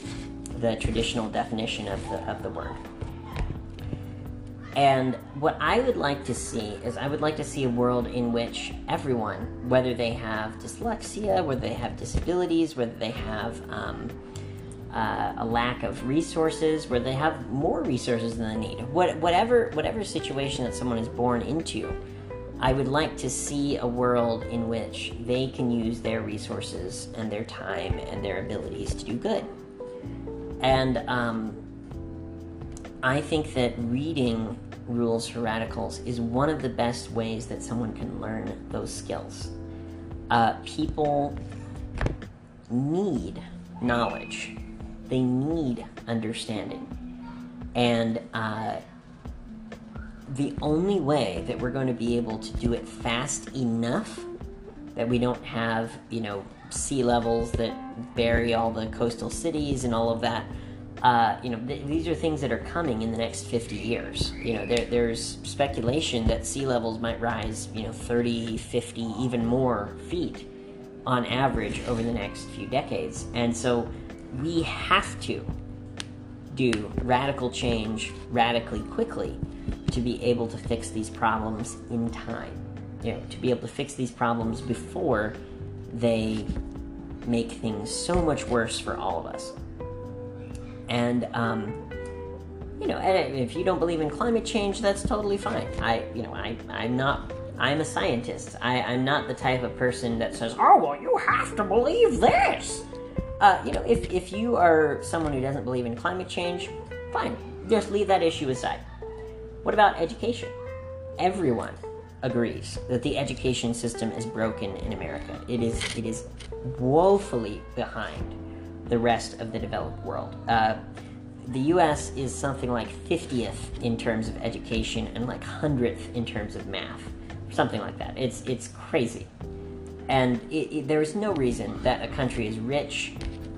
the traditional definition of the of the word. And what I would like to see is I would like to see a world in which everyone, whether they have dyslexia, whether they have disabilities, whether they have um, uh, a lack of resources, where they have more resources than they need, what, whatever whatever situation that someone is born into, I would like to see a world in which they can use their resources and their time and their abilities to do good. And um, I think that reading Rules for Radicals is one of the best ways that someone can learn those skills. Uh, people need knowledge, they need understanding. And uh, the only way that we're going to be able to do it fast enough that we don't have, you know, sea levels that bury all the coastal cities and all of that. Uh, you know, th- these are things that are coming in the next 50 years. You know, there, there's speculation that sea levels might rise, you know, 30, 50, even more feet on average over the next few decades. And so we have to do radical change radically quickly to be able to fix these problems in time. You know, to be able to fix these problems before they make things so much worse for all of us. And um, you know, and if you don't believe in climate change, that's totally fine. I, you know, I, I'm not. I'm a scientist. I, I'm not the type of person that says, "Oh, well, you have to believe this." Uh, you know, if if you are someone who doesn't believe in climate change, fine. Just leave that issue aside. What about education? Everyone agrees that the education system is broken in America. It is it is woefully behind the rest of the developed world. Uh, the U.S. is something like 50th in terms of education and like 100th in terms of math, something like that. It's it's crazy, and it, it, there is no reason that a country as rich,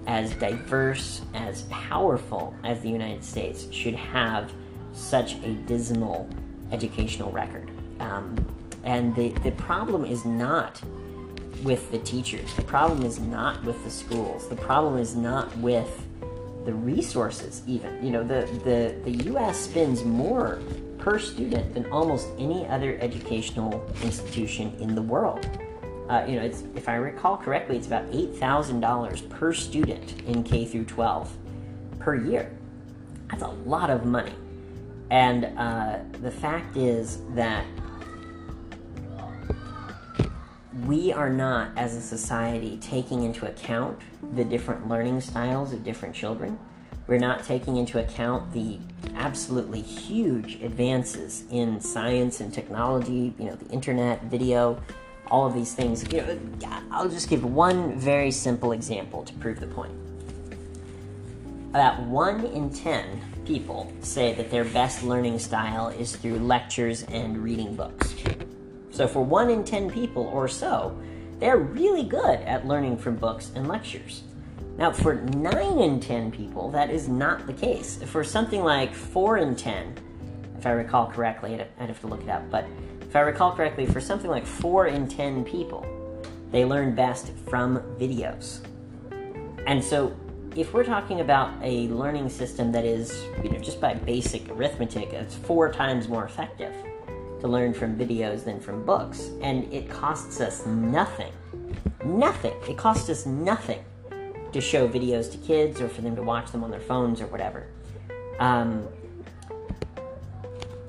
as diverse, as powerful as the United States should have such a dismal educational record. Um, and the, the problem is not with the teachers. The problem is not with the schools. The problem is not with the resources even. You know, the, the, the US spends more per student than almost any other educational institution in the world. Uh, you know, it's, if I recall correctly, it's about $8,000 per student in K through 12 per year. That's a lot of money. And uh, the fact is that we are not, as a society, taking into account the different learning styles of different children. We're not taking into account the absolutely huge advances in science and technology, you know, the internet, video, all of these things. I'll just give one very simple example to prove the point. About one in ten people say that their best learning style is through lectures and reading books. So for one in ten people or so, they're really good at learning from books and lectures. Now, for 9 in 10 people, that is not the case. For something like 4 in 10, if I recall correctly, I'd have to look it up, but I recall correctly, for something like 4 in 10 people, they learn best from videos. And so, if we're talking about a learning system that is, you know, just by basic arithmetic, it's four times more effective to learn from videos than from books, and it costs us nothing. Nothing. It costs us nothing to show videos to kids or for them to watch them on their phones or whatever. Um,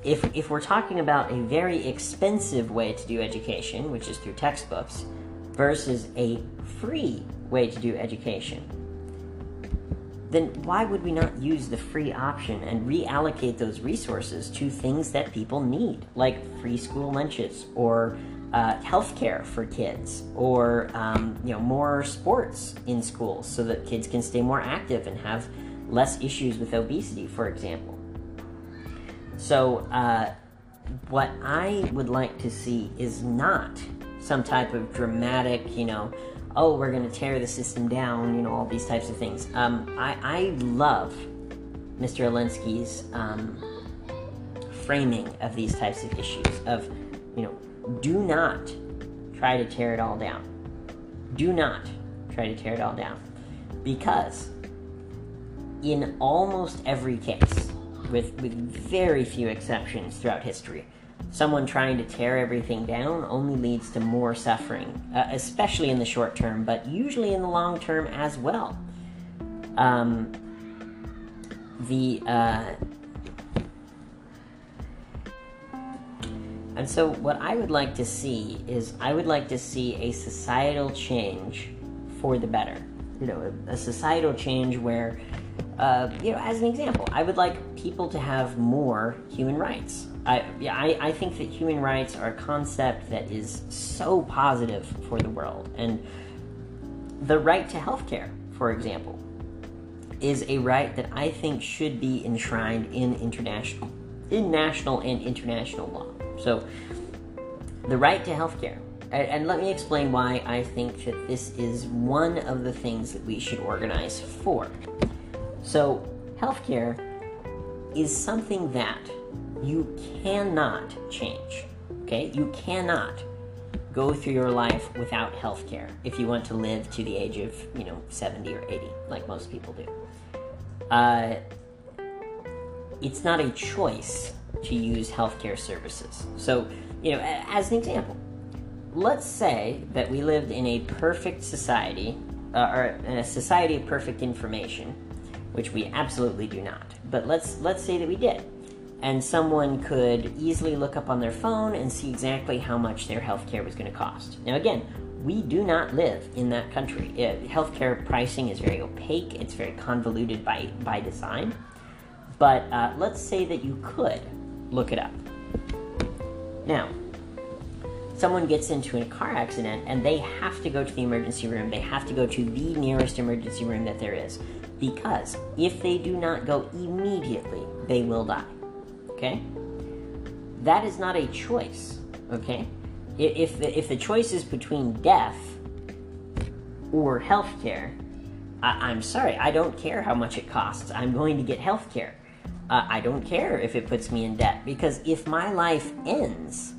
if, if we're talking about a very expensive way to do education, which is through textbooks, versus a free way to do education, then why would we not use the free option and reallocate those resources to things that people need, like free school lunches or uh, healthcare for kids, or um, you know more sports in schools so that kids can stay more active and have less issues with obesity, for example. So, uh, what I would like to see is not some type of dramatic, you know, oh, we're going to tear the system down, you know, all these types of things. Um, I, I love Mr. Alinsky's um, framing of these types of issues of, you know, do not try to tear it all down. Do not try to tear it all down. Because in almost every case, with, with very few exceptions throughout history, someone trying to tear everything down only leads to more suffering, uh, especially in the short term, but usually in the long term as well. Um, the uh, And so, what I would like to see is I would like to see a societal change for the better. You know, a, a societal change where, uh, you know, as an example, I would like people to have more human rights. I, yeah, I, I think that human rights are a concept that is so positive for the world. And the right to health care, for example, is a right that I think should be enshrined in international, in national and international law. So, the right to health care. And, and let me explain why I think that this is one of the things that we should organize for. So, healthcare is something that you cannot change. Okay? You cannot go through your life without healthcare if you want to live to the age of, you know, 70 or 80, like most people do. Uh, it's not a choice to use healthcare services. So, you know, as an example, let's say that we lived in a perfect society, uh, or in a society of perfect information, which we absolutely do not. But let's let's say that we did, and someone could easily look up on their phone and see exactly how much their healthcare was going to cost. Now, again, we do not live in that country. Uh, healthcare pricing is very opaque. It's very convoluted by by design. But uh, let's say that you could look it up. Now, someone gets into a car accident and they have to go to the emergency room. They have to go to the nearest emergency room that there is. Because if they do not go immediately, they will die. Okay? That is not a choice. Okay? If the, if the choice is between death or health care, I, I'm sorry, I don't care how much it costs. I'm going to get health care uh, I don't care if it puts me in debt because if my life ends,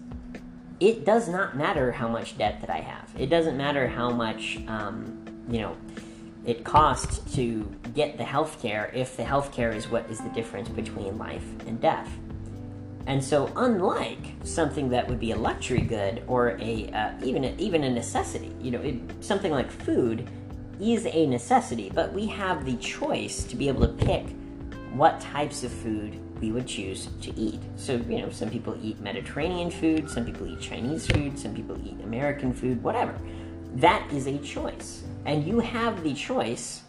it does not matter how much debt that I have. It doesn't matter how much, um, you know, it costs to get the health care if the health care is what is the difference between life and death. And so, unlike something that would be a luxury good or a uh, even a, even a necessity, you know, it, something like food is a necessity, but we have the choice to be able to pick what types of food we would choose to eat. So, you know, some people eat Mediterranean food, some people eat Chinese food, some people eat American food, whatever. That is a choice. And you have the choice,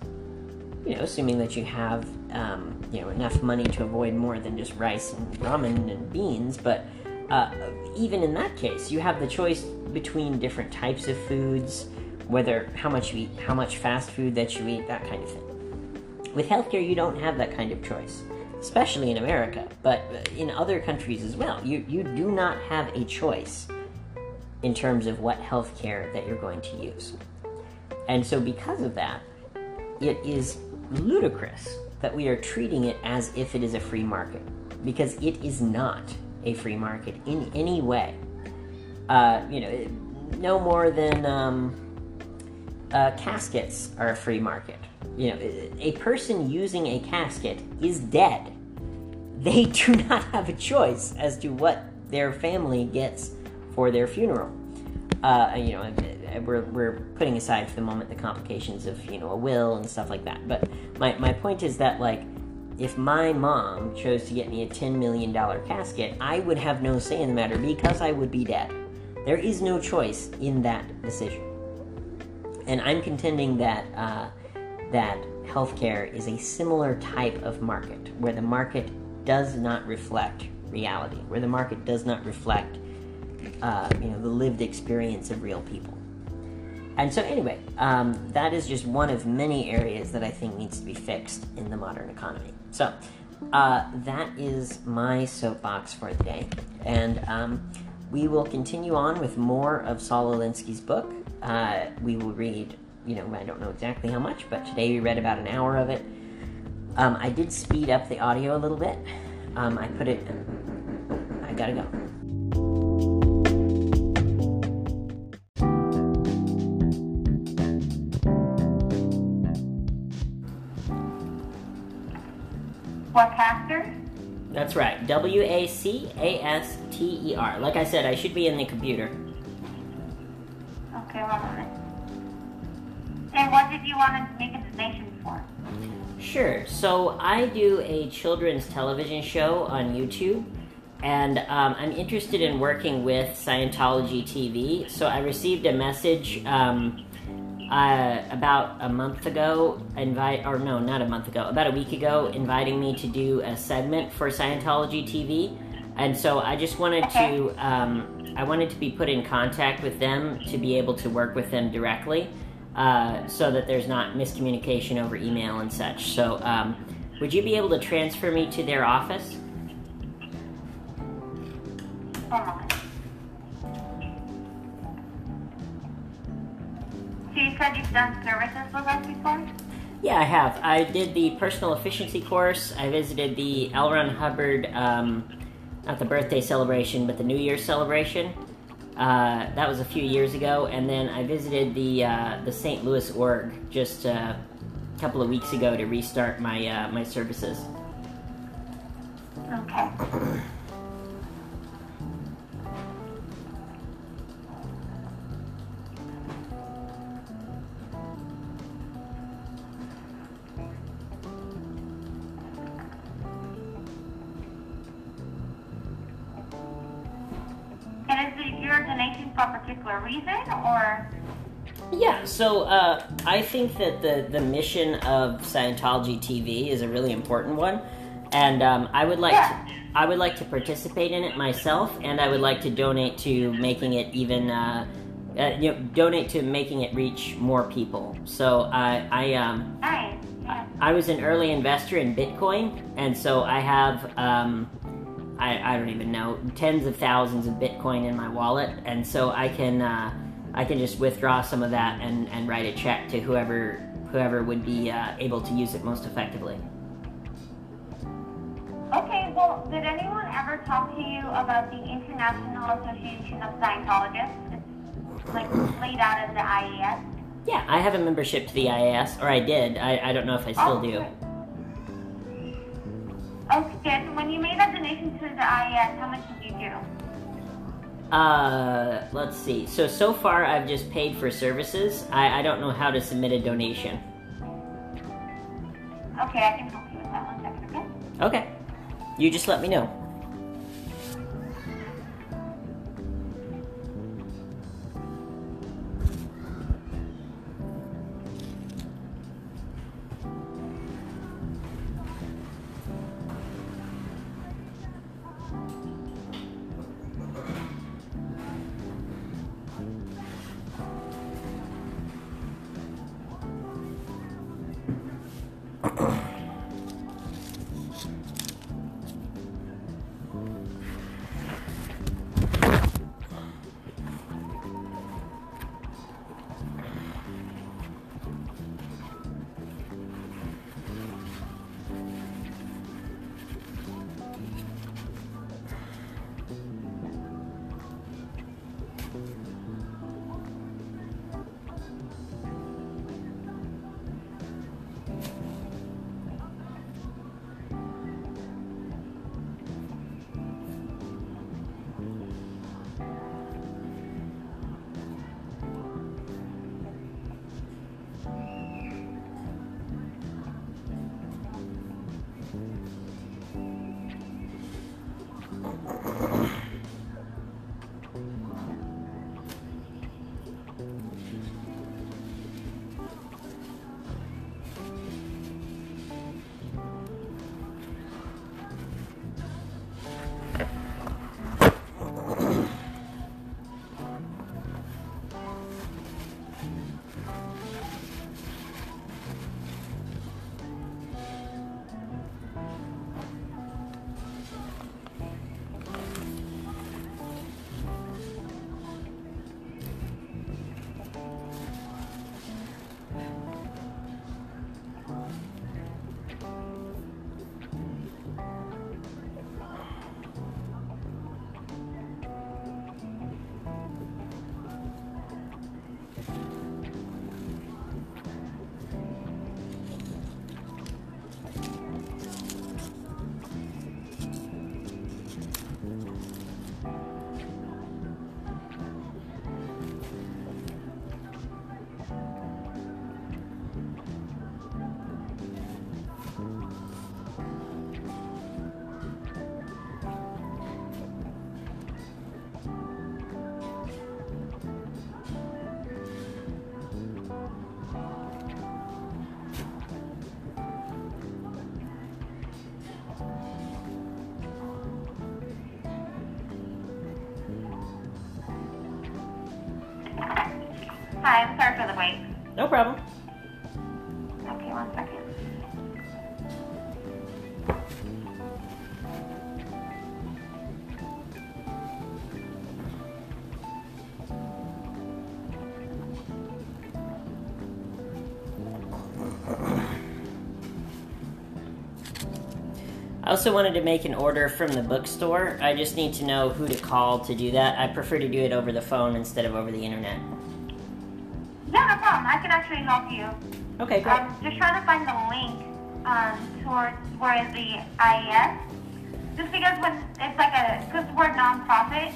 you know, assuming that you have, um, you know, enough money to avoid more than just rice and ramen and beans, but uh, even in that case, you have the choice between different types of foods, whether how much you eat, how much fast food that you eat, that kind of thing. With healthcare, you don't have that kind of choice, especially in America, but in other countries as well. You, you do not have a choice in terms of what healthcare that you're going to use. And so, because of that, it is ludicrous that we are treating it as if it is a free market because it is not a free market in any way. Uh, you know, no more than um, uh, caskets are a free market. You know, a person using a casket is dead. They do not have a choice as to what their family gets for their funeral. Uh, you know, we're, we're putting aside for the moment the complications of you know a will and stuff like that. But my, my point is that like if my mom chose to get me a $10 million casket, I would have no say in the matter because I would be dead. There is no choice in that decision. And I'm contending that uh, that healthcare is a similar type of market where the market does not reflect reality, where the market does not reflect uh, you know the lived experience of real people. And so, anyway, um, that is just one of many areas that I think needs to be fixed in the modern economy. So, uh, that is my soapbox for the day. And um, we will continue on with more of Saul Alinsky's book. Uh, we will read, you know, I don't know exactly how much, but today we read about an hour of it. Um, I did speed up the audio a little bit. Um, I put it, I gotta go. Wacaster? That's right. W A C A S T E R. Like I said, I should be in the computer. Okay, one moment. And what did you want to make a donation for? Sure. So I do a children's television show on YouTube, and um, I'm interested in working with Scientology TV. So I received a message um, uh, about a month ago, invite or no, not a month ago, about a week ago, inviting me to do a segment for Scientology TV, and so I just wanted to, um, I wanted to be put in contact with them to be able to work with them directly, uh, so that there's not miscommunication over email and such. So, um, would you be able to transfer me to their office? So you said you've done services with us before? Yeah, I have. I did the personal efficiency course. I visited the L. Ron Hubbard, um, not the birthday celebration, but the New Year's celebration. Uh, that was a few years ago, and then I visited the uh, the St. Louis org just uh, a couple of weeks ago to restart my uh, my services. Okay. Reason or? Yeah, so uh, I think that the, the mission of Scientology TV is a really important one, and um, I would like Yeah. to, I would like to participate in it myself, and I would like to donate to making it even uh, uh, you know donate to making it reach more people. So I I um Nice. Yeah. I was an early investor in Bitcoin, and so I have um, I, I don't even know tens of thousands of Bitcoin in my wallet, and so I can uh, I can just withdraw some of that and, and write a check to whoever whoever would be uh, able to use it most effectively. Okay, well, did anyone ever talk to you about the International Association of Scientologists? It's like laid out in the IAS. Yeah, I have a membership to the IAS, or I did. I, I don't know if I still do. Okay. When you made to the IES, how much did you do? Uh, let's see. So so far, I've just paid for services. I, I don't know how to submit a donation. Okay, I can help you with that one second, okay? Okay, you just let me know. Also wanted to make an order from the bookstore. I just need to know who to call to do that. I prefer to do it over the phone instead of over the internet. Yeah, no problem. I can actually help you. Okay, great. I'm just trying to find the link um, towards where the IES. Just because when it's like a, because we're nonprofit,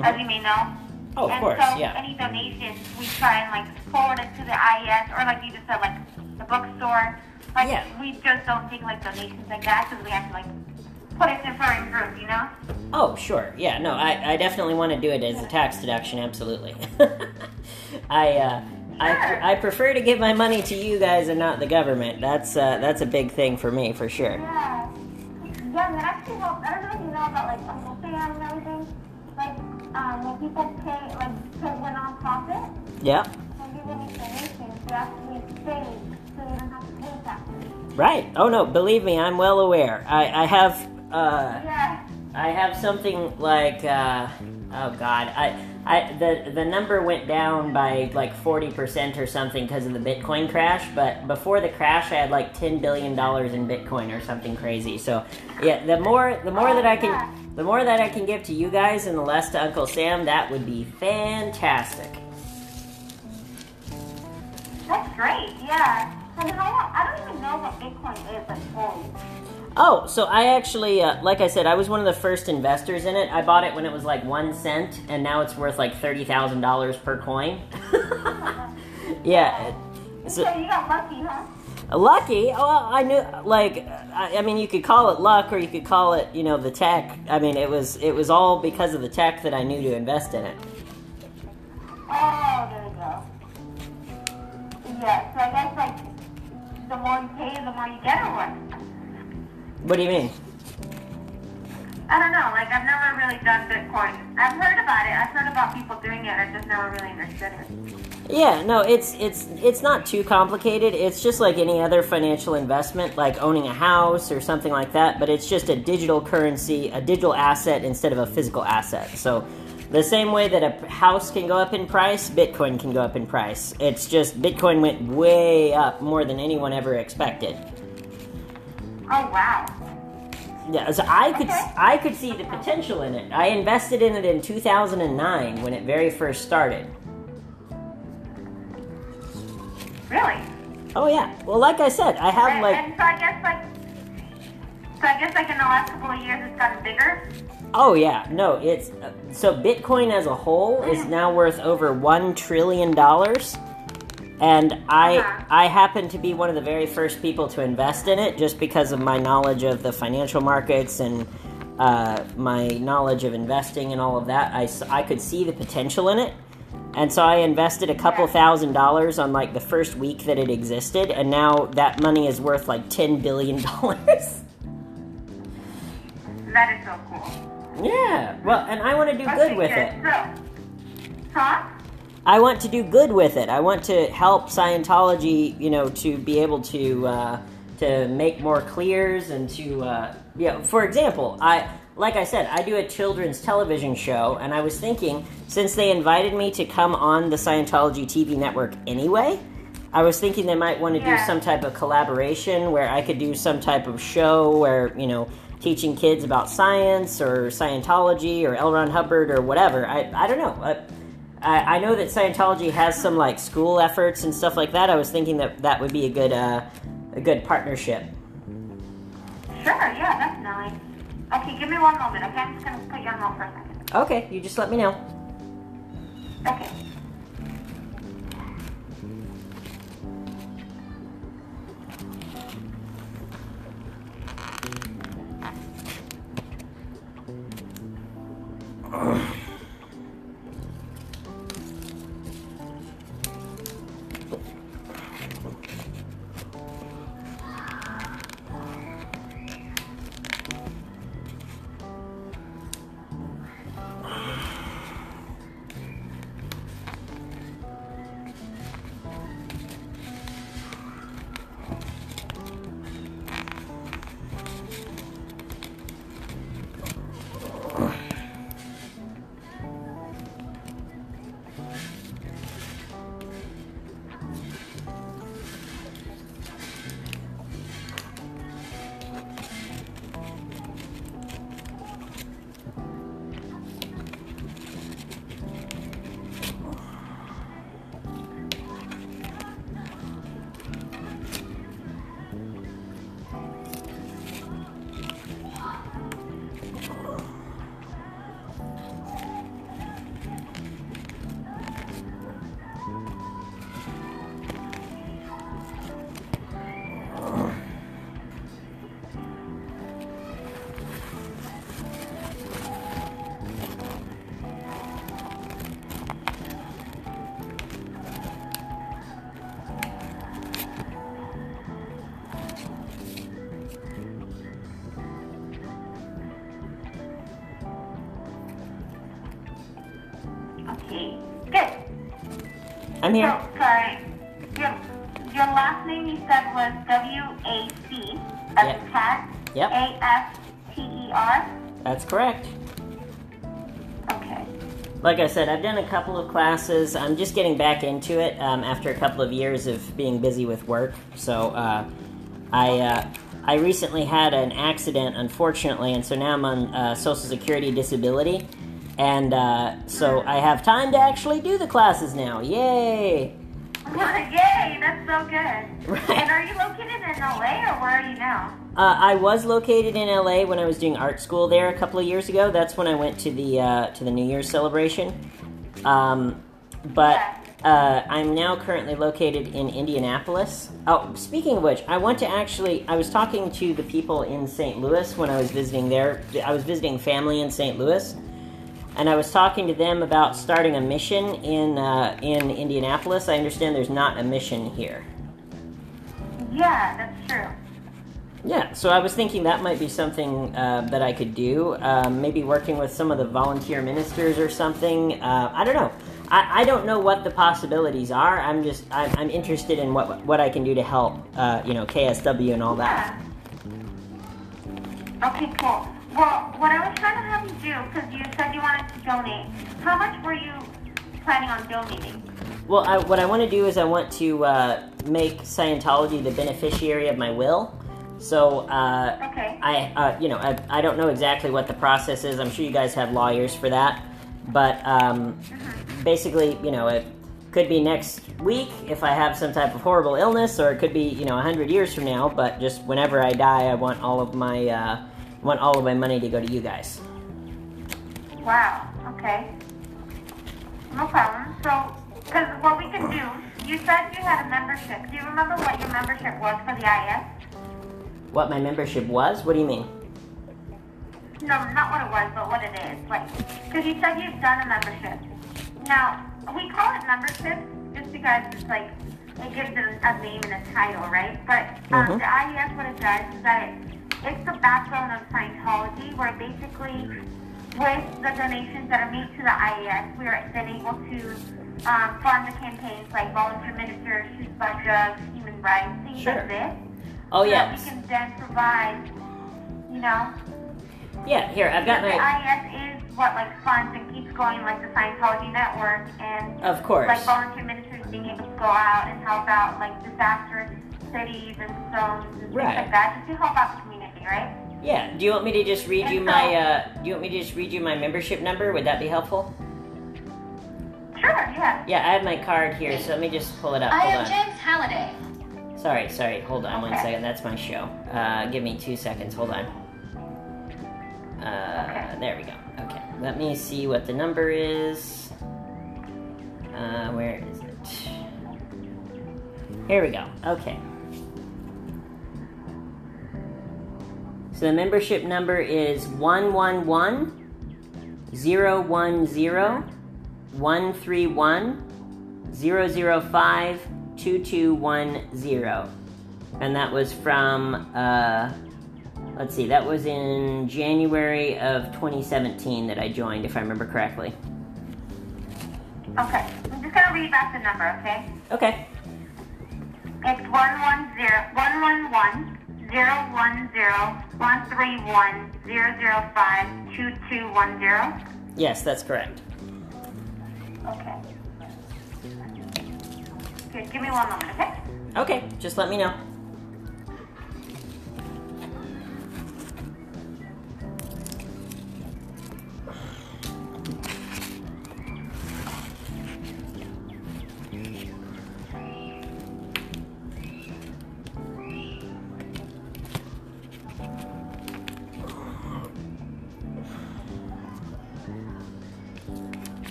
as you may know. Mm-hmm. Oh, of and course, so yeah. any donations, we try and like forward it to the IES or like you just said, like the bookstore. Like Yeah. we just don't take like donations like that because we have to like put it in certain groups, you know? Oh, sure. Yeah, no, I, I definitely want to do it as a tax deduction, absolutely. I, uh, I, Sure. I prefer to give my money to you guys and not the government. That's, uh, that's a big thing for me, for sure. Yeah. Yeah, and that actually helps. I don't know if you know about like Uncle Sam and everything. Like, um, when people pay, like, because we're nonprofit, Yeah. when people make donations, they so they don't have to pay taxes. Right. Oh, no, believe me, I'm well aware. I, I have, uh, Yeah. I have something like uh, oh god, I I the the number went down by like forty percent or something because of the Bitcoin crash. But before the crash, I had like ten billion dollars in Bitcoin or something crazy. So yeah, the more the more that I can the more that I can give to you guys and the less to Uncle Sam, that would be fantastic. That's great. Yeah. And I don't, I don't even know what Bitcoin is like fully. Oh, so I actually, uh, like I said, I was one of the first investors in it. I bought it when it was like one cent, and now it's worth like thirty thousand dollars per coin. yeah. So So, you got lucky, huh? lucky? Oh, I knew. Like, I, I mean, you could call it luck, or you could call it, you know, the tech. I mean, it was it was all because of the tech that I knew to invest in it. Oh, there you go. Yeah. So I guess like the more you pay, the more you get, or what? What do you mean? I don't know. Like I've never really done Bitcoin. I've heard about it. I've heard about people doing it. I just never really understood it. Yeah, no, it's it's it's not too complicated. It's just like any other financial investment, like owning a house or something like that, but it's just a digital currency, a digital asset instead of a physical asset. So the same way that a house can go up in price, Bitcoin can go up in price. It's just Bitcoin went way up more than anyone ever expected. Oh wow. Yeah, so I could Okay. I could see the potential in it. I invested in it in 2009 when it very first started. Really? Oh yeah. Well, like I said, I have And, like and so I guess like, so I guess like in the last couple of years it's gotten bigger. Oh yeah, no, it's uh, so Bitcoin as a whole is now worth over one trillion dollars, and I Uh-huh. I happen to be one of the very first people to invest in it just because of my knowledge of the financial markets and uh, my knowledge of investing and all of that, I I could see the potential in it. And so I invested a couple Yeah. thousand dollars on like the first week that it existed, and now that money is worth like ten billion dollars. That is so cool. Yeah, well, and I want to do good Okay, with it. So, huh? I want to do good with it. I want to help Scientology, you know, to be able to uh, to make more clears and to, uh, you know, for example, I like I said, I do a children's television show, and I was thinking since they invited me to come on the Scientology TV network anyway. I was thinking they might want to do some type of collaboration where I could do some type of show where, you know, teaching kids about science or Scientology or L. Ron Hubbard or whatever. I, I don't know. I, I, I know that Scientology has some like school efforts and stuff like that. I was thinking that that would be a good uh, a good partnership. Sure, yeah, definitely. Okay, give me one moment, okay? I'm just gonna put you on hold for a second. Okay, you just let me know. Okay, So, sorry. Your, your last name you said was W-A-C, as Yep. a cat, Yep. A-S-T-E-R. That's correct. Okay. Like I said, I've done a couple of classes. I'm just getting back into it um, after a couple of years of being busy with work. So uh, I uh, I recently had an accident, unfortunately, and so now I'm on uh, Social Security disability, and uh, so I have time to actually do the classes now. Yay! Yay, that's so good. Right. And are you located in LA or where are you now? Uh, I was located in LA when I was doing art school there a couple of years ago. That's when I went to the uh, to the New Year's celebration. Um, but uh, I'm now currently located in Indianapolis. Oh, speaking of which, I want to actually. I was talking to the people in St. Louis when I was visiting there. I was visiting family in St. Louis, and I was talking to them about starting a mission in uh, in Indianapolis. I understand there's not a mission here. Yeah, that's true. Yeah, so I was thinking that might be something uh, that I could do. Um, maybe working with some of the volunteer ministers or something. Uh, I don't know. I, I don't know what the possibilities are. I'm just I'm, I'm interested in what what I can do to help. Uh, you know, KSW and all that. Yeah. Okay, cool. Well, what I was trying to have you do, because you said you wanted to donate, how much were you planning on donating? Well, I, what I want to do is I want to uh, make Scientology the beneficiary of my will. So uh, Okay. I, uh, you know, I, I don't know exactly what the process is. I'm sure you guys have lawyers for that, but um, basically, you know, it could be next week if I have some type of horrible illness, or it could be, you know, hundred years from now. But just whenever I die, I want all of my, uh, want all of my money to go to you guys. Wow. Okay. No problem. So, because what we can do, you said you had a membership. Do you remember what your membership was for the IS? What my membership was? What do you mean? no, not what it was, but what it is. Like, because you said you've done a membership. Now, we call it membership just because it's like, it gives it a name and a title, right? But um, Mhm. the IES, what it does is that it, it's the backbone of Scientology, where basically, with the donations that are made to the IES, we are then able to um, fund the campaigns like volunteer ministers, Truth About Drugs, human rights, things Sure. like this. Oh so that we can then provide, you know, Yeah. Here, I've got the my. IES is what like funds and keeps going like the Scientology network and Of course. like volunteer ministers being able to go out and help out like disastrous cities and zones and things Right. like that just to help out the community, right? Yeah. Do you want me to just read you my? Uh, do you want me to just read you my membership number? Would that be helpful? Sure, yeah. Yeah, I have my card here, so let me just pull it up. I Hold am on. James Halliday. Sorry, sorry. Hold on one Okay. second. That's my show. Uh, give me two seconds. Hold on. Uh, Okay. there we go. Okay. Let me see what the number is. Uh, where is it? Here we go. Okay. So the membership number is 111 010 131 005 2210. And that was from, uh, let's see, that was in January of 2017 that I joined, if I remember correctly. Okay. I'm just gonna read back the number, okay? Okay. It's 110 111 010 131 005 2210. Yes, that's correct. Okay. Good, give me one moment, okay? Okay, just let me know.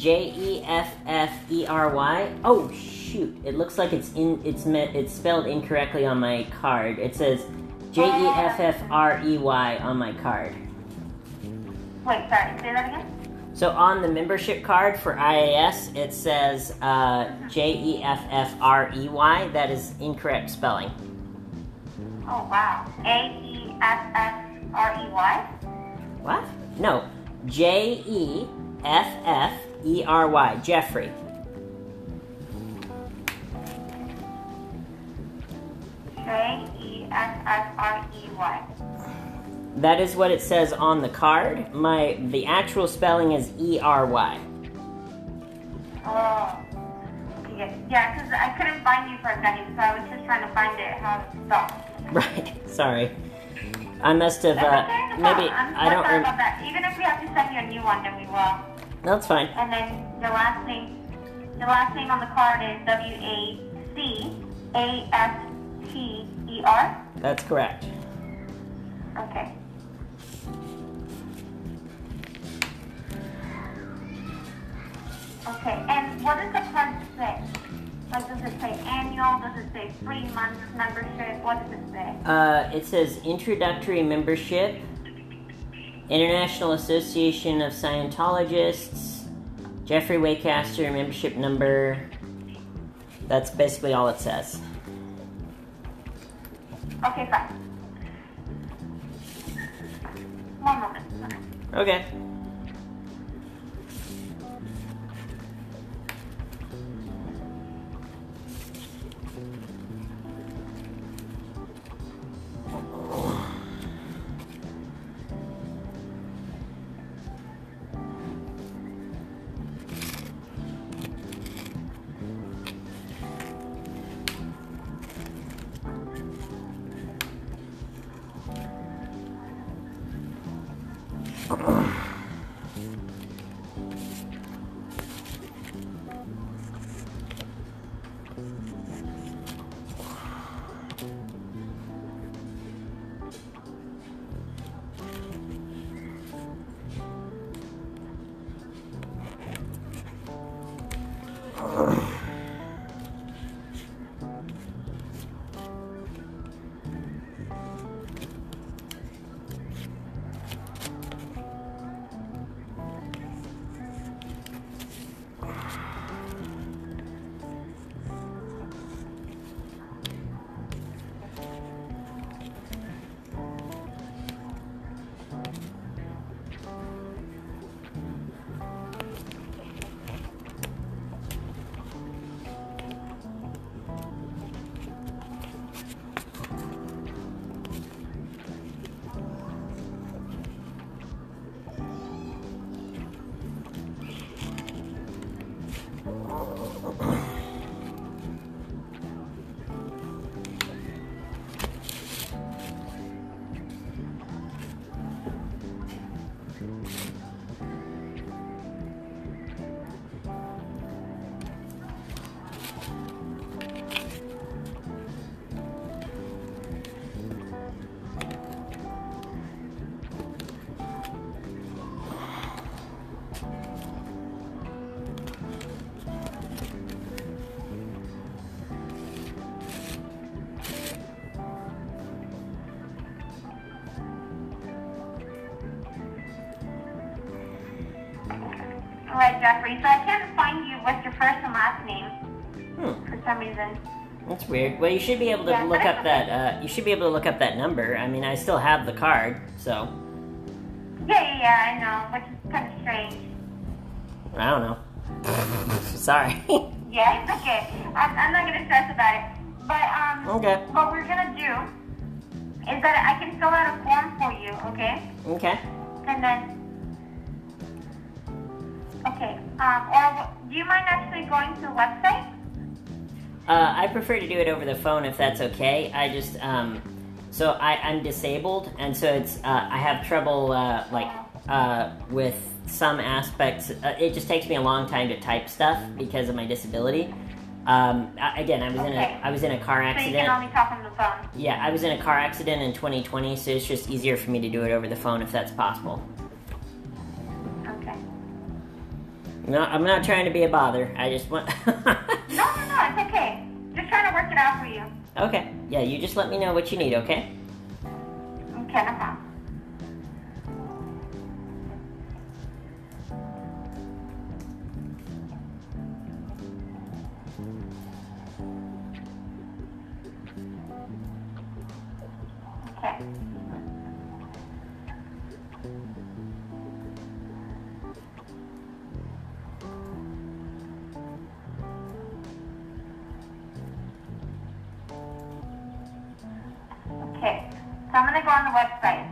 J E F F E R Y. Oh shoot! It looks like it's in. It's me, It's spelled incorrectly on my card. It says J E F F R E Y on my card. Wait, sorry, say that again? So on the membership card for IAS, it says uh, J E F F R E Y. That is incorrect spelling. Oh, wow. A E F F R E Y? What? No, J E F F E R Y. Jeffrey. J E F F R E Y. That is what it says on the card. My the actual spelling is E R Y. Oh. Yeah, because I couldn't find you for a second, so I was just trying to find it how it's spelled. Right. Sorry. I must have. Uh, maybe. I don't. sorry Rem- about that. Even if we have to send you a new one, then we will. It's fine. And then the last name, the last name on the card is W A C A S T E R. That's correct. Okay. Okay, and what does the card say? Like, does it say annual? Does it say three months membership? What does it say? Uh, it says introductory membership, International Association of Scientologists, Jeffrey Wacaster membership number. That's basically all it says. Okay, fine. One moment. Okay. Weird. Well, you should be able to Yeah, look up that. Uh, you should be able to look up that number. I mean, I still have the card, so Yeah, yeah, yeah. I know, which is kind of strange. I don't know. Sorry. Yeah, it's okay. I'm, I'm not gonna stress about it. But um, Okay. what we're gonna do is that I can fill out a form for you, okay? okay. And then, okay. Um, or do you mind actually going to the website? Uh, I prefer to do it over the phone if that's okay. I just um, so I, I'm disabled, and so it's uh, I have trouble uh, like uh, with some aspects. Uh, it just takes me a long time to type stuff because of my disability. Um, I, again, I was in a Okay. I was in a car So you accident. can only talk on the phone. Yeah, I was in a car accident in 2020, so it's just easier for me to do it over the phone if that's possible. No, I'm not trying to be a bother. I just want. No, no, no, it's okay. Just trying to work it out for you. okay. Yeah, you just let me know what you need, okay? Okay, no problem. I'm gonna go on the website.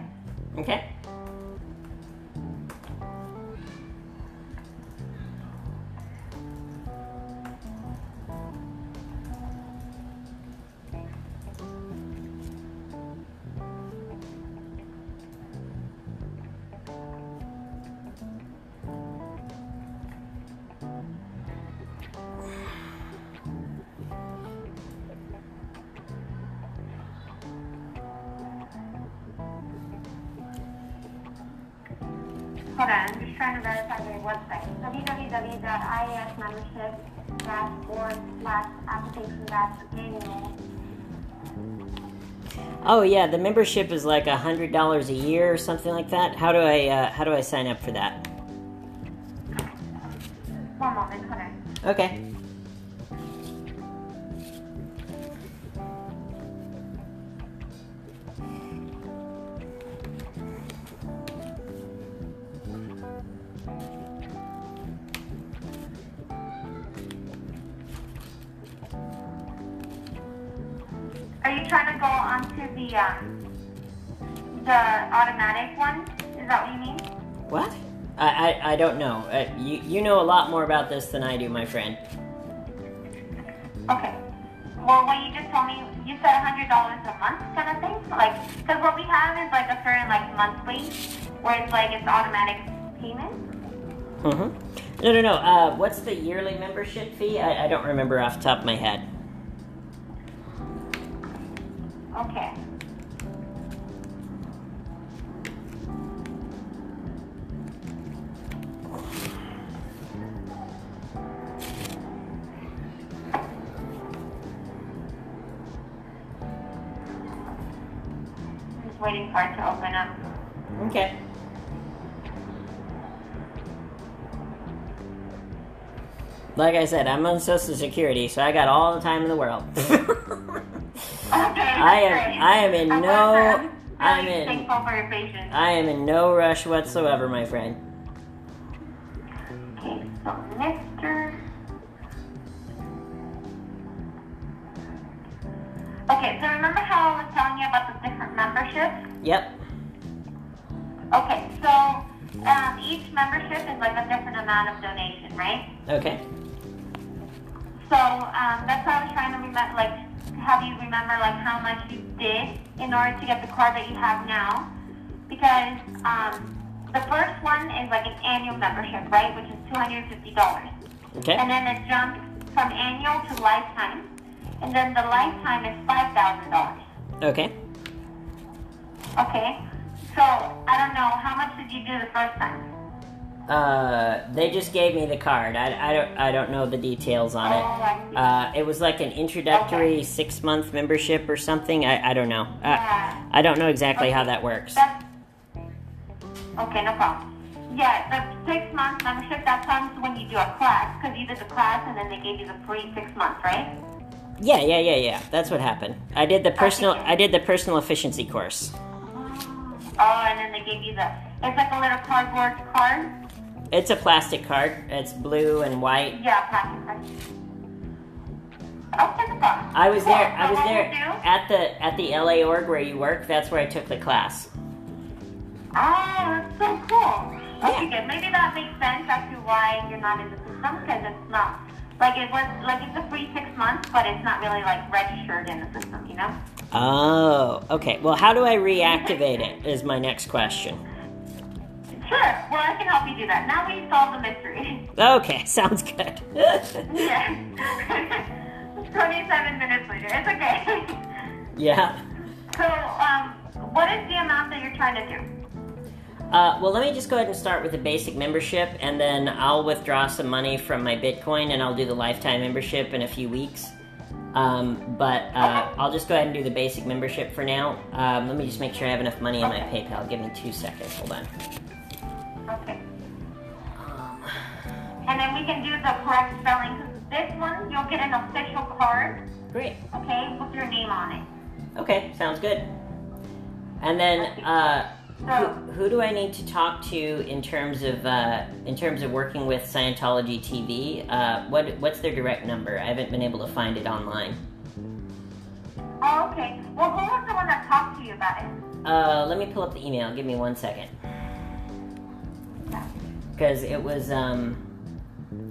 Oh yeah, the membership is like a hundred dollars a year or something like that. How do I uh, how do I sign up for that? Know a lot more about this than I do, my friend. Okay. well, what you just told me, you said a hundred dollars a month, kind of thing. Like, because what we have is like a certain like monthly, where it's like it's automatic payment. Mm-hmm. No, no, no. Uh, what's the yearly membership fee? I, I don't remember off the top of my head. Like I said, I'm on Social Security, so I got all the time in the world. Okay, I am- great. I am in I'm no- I'm in- thankful for your patience. I am in no rush whatsoever, my friend. Card that you have now? Because um, the first one is like an annual membership, right, which is two hundred fifty dollars, Okay. and then it jumps from annual to lifetime, and then the lifetime is five thousand dollars. Okay. Okay, so I don't know how much did you do the first time? Uh, they just gave me the card. I, I don't I don't know the details on it. Uh, it was like an introductory Okay. six month membership or something. I, I don't know. I, Yeah. I don't know exactly how that works. That's okay, no problem. Yeah, the six month membership that comes when you do a class because you did the class and then they gave you the free six months, right? Yeah, yeah, yeah, yeah. That's what happened. I did the personal Okay. I did the personal efficiency course. Oh, and then they gave you the it's like a little cardboard card. It's a plastic card. It's blue and white. Yeah, plastic card. Okay, no problem. I was Cool. there. I was there at the at the LA org where you work. That's where I took the class. Oh, that's so cool. Okay, Yeah. good. Maybe that makes sense as to why you're not in the system because it's not like it was like it's a free six months, but it's not really like registered in the system, you know? Oh, okay. Well, how do I reactivate it? Is my next question. Sure. Well, I can help you do that. Now we solve the mystery. Okay, sounds good. yeah. 27 minutes later. It's okay. yeah. so, um, what is the amount that you're trying to do? Uh, well, let me just go ahead and start with the basic membership, and then I'll withdraw some money from my Bitcoin, and I'll do the lifetime membership in a few weeks. Um, but uh, I'll just go ahead and do the basic membership for now. Um, let me just make sure I have enough money in my PayPal. Give me two seconds. Hold on. Okay. And then we can do the correct spelling. This one, you'll get an official card, Great. okay, with your name on it. Okay, sounds good. And then, uh, who, who do I need to talk to in terms of uh, in terms of working with Scientology TV? Uh, what what's their direct number? I haven't been able to find it online. oh, okay. Well, who was the one that talked to you about it? Uh, let me pull up the email. Give me one second. Because it was um,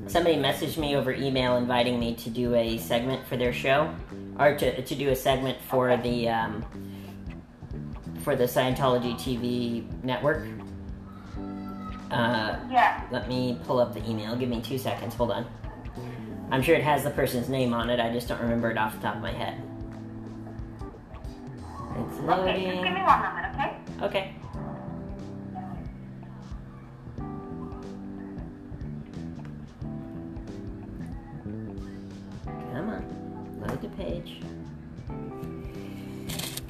somebody messaged me over email inviting me to do a segment for their show, or to to do a segment for the um, for the Scientology TV network. Uh, Yeah. let me pull up the email. Give me two seconds. Hold on. I'm sure it has the person's name on it. I just don't remember it off the top of my head. It's loading. Okay, just give me one moment, okay? Okay. Come on. Load the page.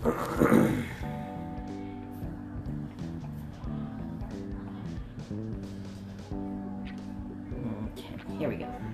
Okay, here we go.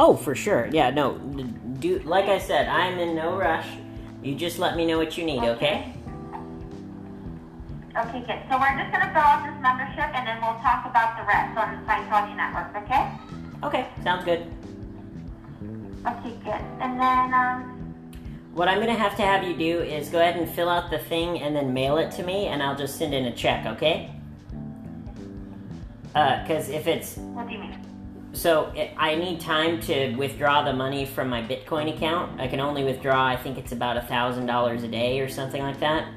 Oh, for sure. Yeah, no. Do like I said, I'm in no rush. You just let me know what you need, okay? Okay, good. So we're just gonna fill out this membership, and then we'll talk about the rest on the Scientology network. Okay? Okay, sounds good. Okay, good. And then um, What I'm gonna have to have you do is go ahead and fill out the thing and then mail it to me, and I'll just send in a check, okay? Uh, cause if it's what do you mean? So, it, I need time to withdraw the money from my Bitcoin account. I can only withdraw, I think it's about a thousand dollars a day or something like that.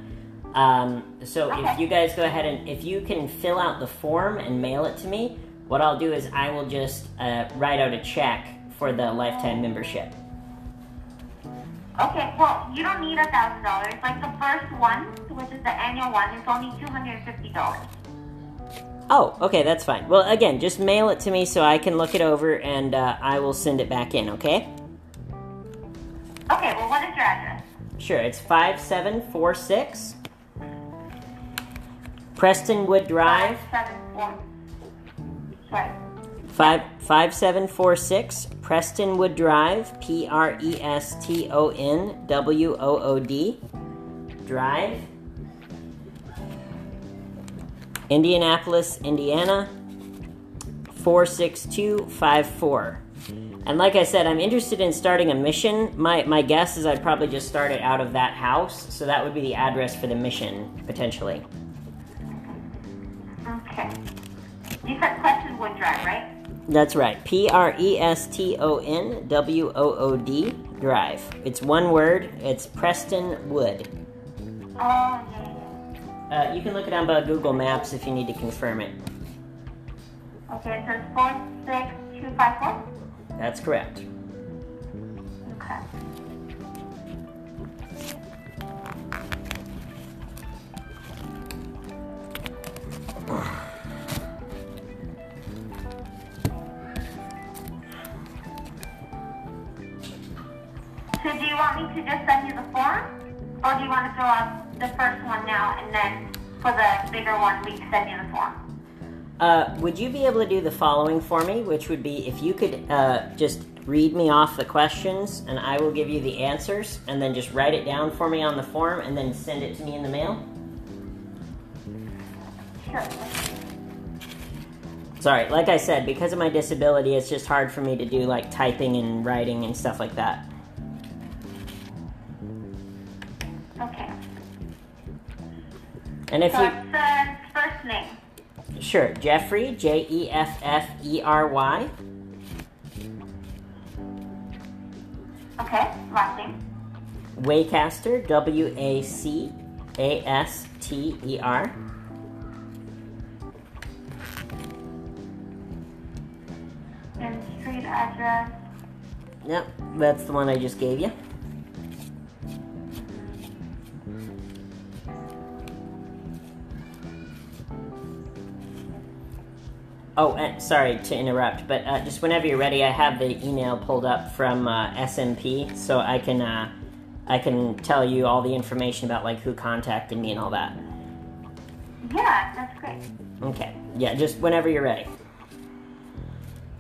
Um, so if you guys go ahead and if you can fill out the form and mail it to me, what I'll do is I will just uh, write out a check for the lifetime membership. Okay, well, you don't need a thousand dollars. Like the first one, which is the annual one, is only two hundred and fifty dollars. Oh, okay, that's fine. Well, again, just mail it to me so I can look it over and uh, I will send it back in, okay? Okay, well, what is your address? Sure, it's 5746 Prestonwood Drive, Five seven four. Sorry. 5, 5746 Prestonwood Drive, P R E S T O N W O O D Drive, Indianapolis, Indiana 46254. And like I said, I'm interested in starting a mission. My my guess is I'd probably just start it out of that house, so that would be the address for the mission potentially. Okay. You said Prestonwood Drive, right? That's right. P R E S T O N W O O D Drive. It's one word. It's Preston Wood. Oh, yeah. Uh, you can look it up on Google Maps if you need to confirm it. Okay, it says four six two five four. That's correct. Okay. So do you want me to just send you the form? Or do you want to fill out the first one now and then for the bigger one we send you the form? Uh, would you be able to do the following for me, which would be if you could uh, just read me off the questions and I will give you the answers, and then just write it down for me on the form and then send it to me in the mail? Sure. Sorry, like I said, because of my disability, it's just hard for me to do like typing and writing and stuff like that. And if So you. the uh, first name. Sure, Jeffery, J E F F E R Y, Okay. Last name. Wacaster, W A C A S T E R, And street address. Yep, that's the one I just gave you. Oh, and sorry to interrupt, but uh, just whenever you're ready, I have the email pulled up from uh, SMP, so I can uh, I can tell you all the information about like who contacted me and all that. Yeah, that's great. Okay, yeah, just whenever you're ready.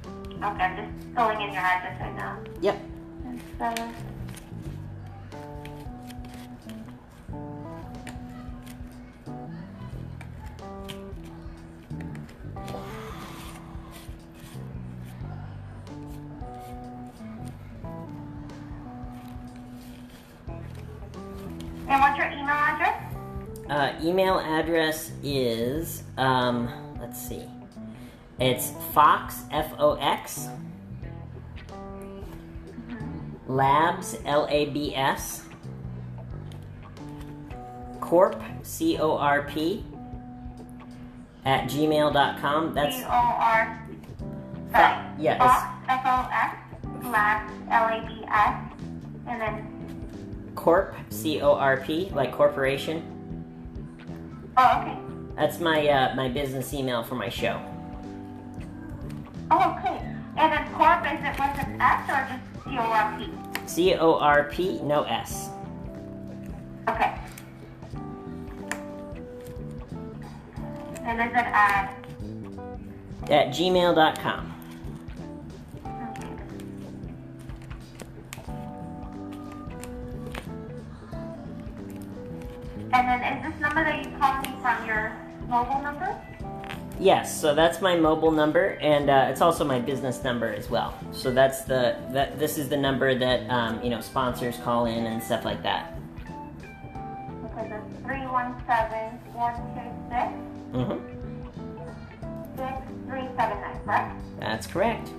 Okay, I'm just filling in your address right now. Yep. Email address is um, let's see, it's Fox F O X Labs L A B S Corp C O R P at gmail.com. That's C O R. Sorry. yeah, Fox, F O X, Labs, L A B S, and then. Corp C O R P like corporation. Oh, okay. That's my uh, my business email for my show. Oh, okay. And then Corp is it was it S or just C O R P? C O R P no S. Okay. And is it at At gmail.com. And then is this number that you called me from your mobile number? Yes, so that's my mobile number, and uh, it's also my business number as well. So that's the that this is the number that um, you know sponsors call in and stuff like that. Okay, that's 317 126 hmm 6379, correct? That's correct.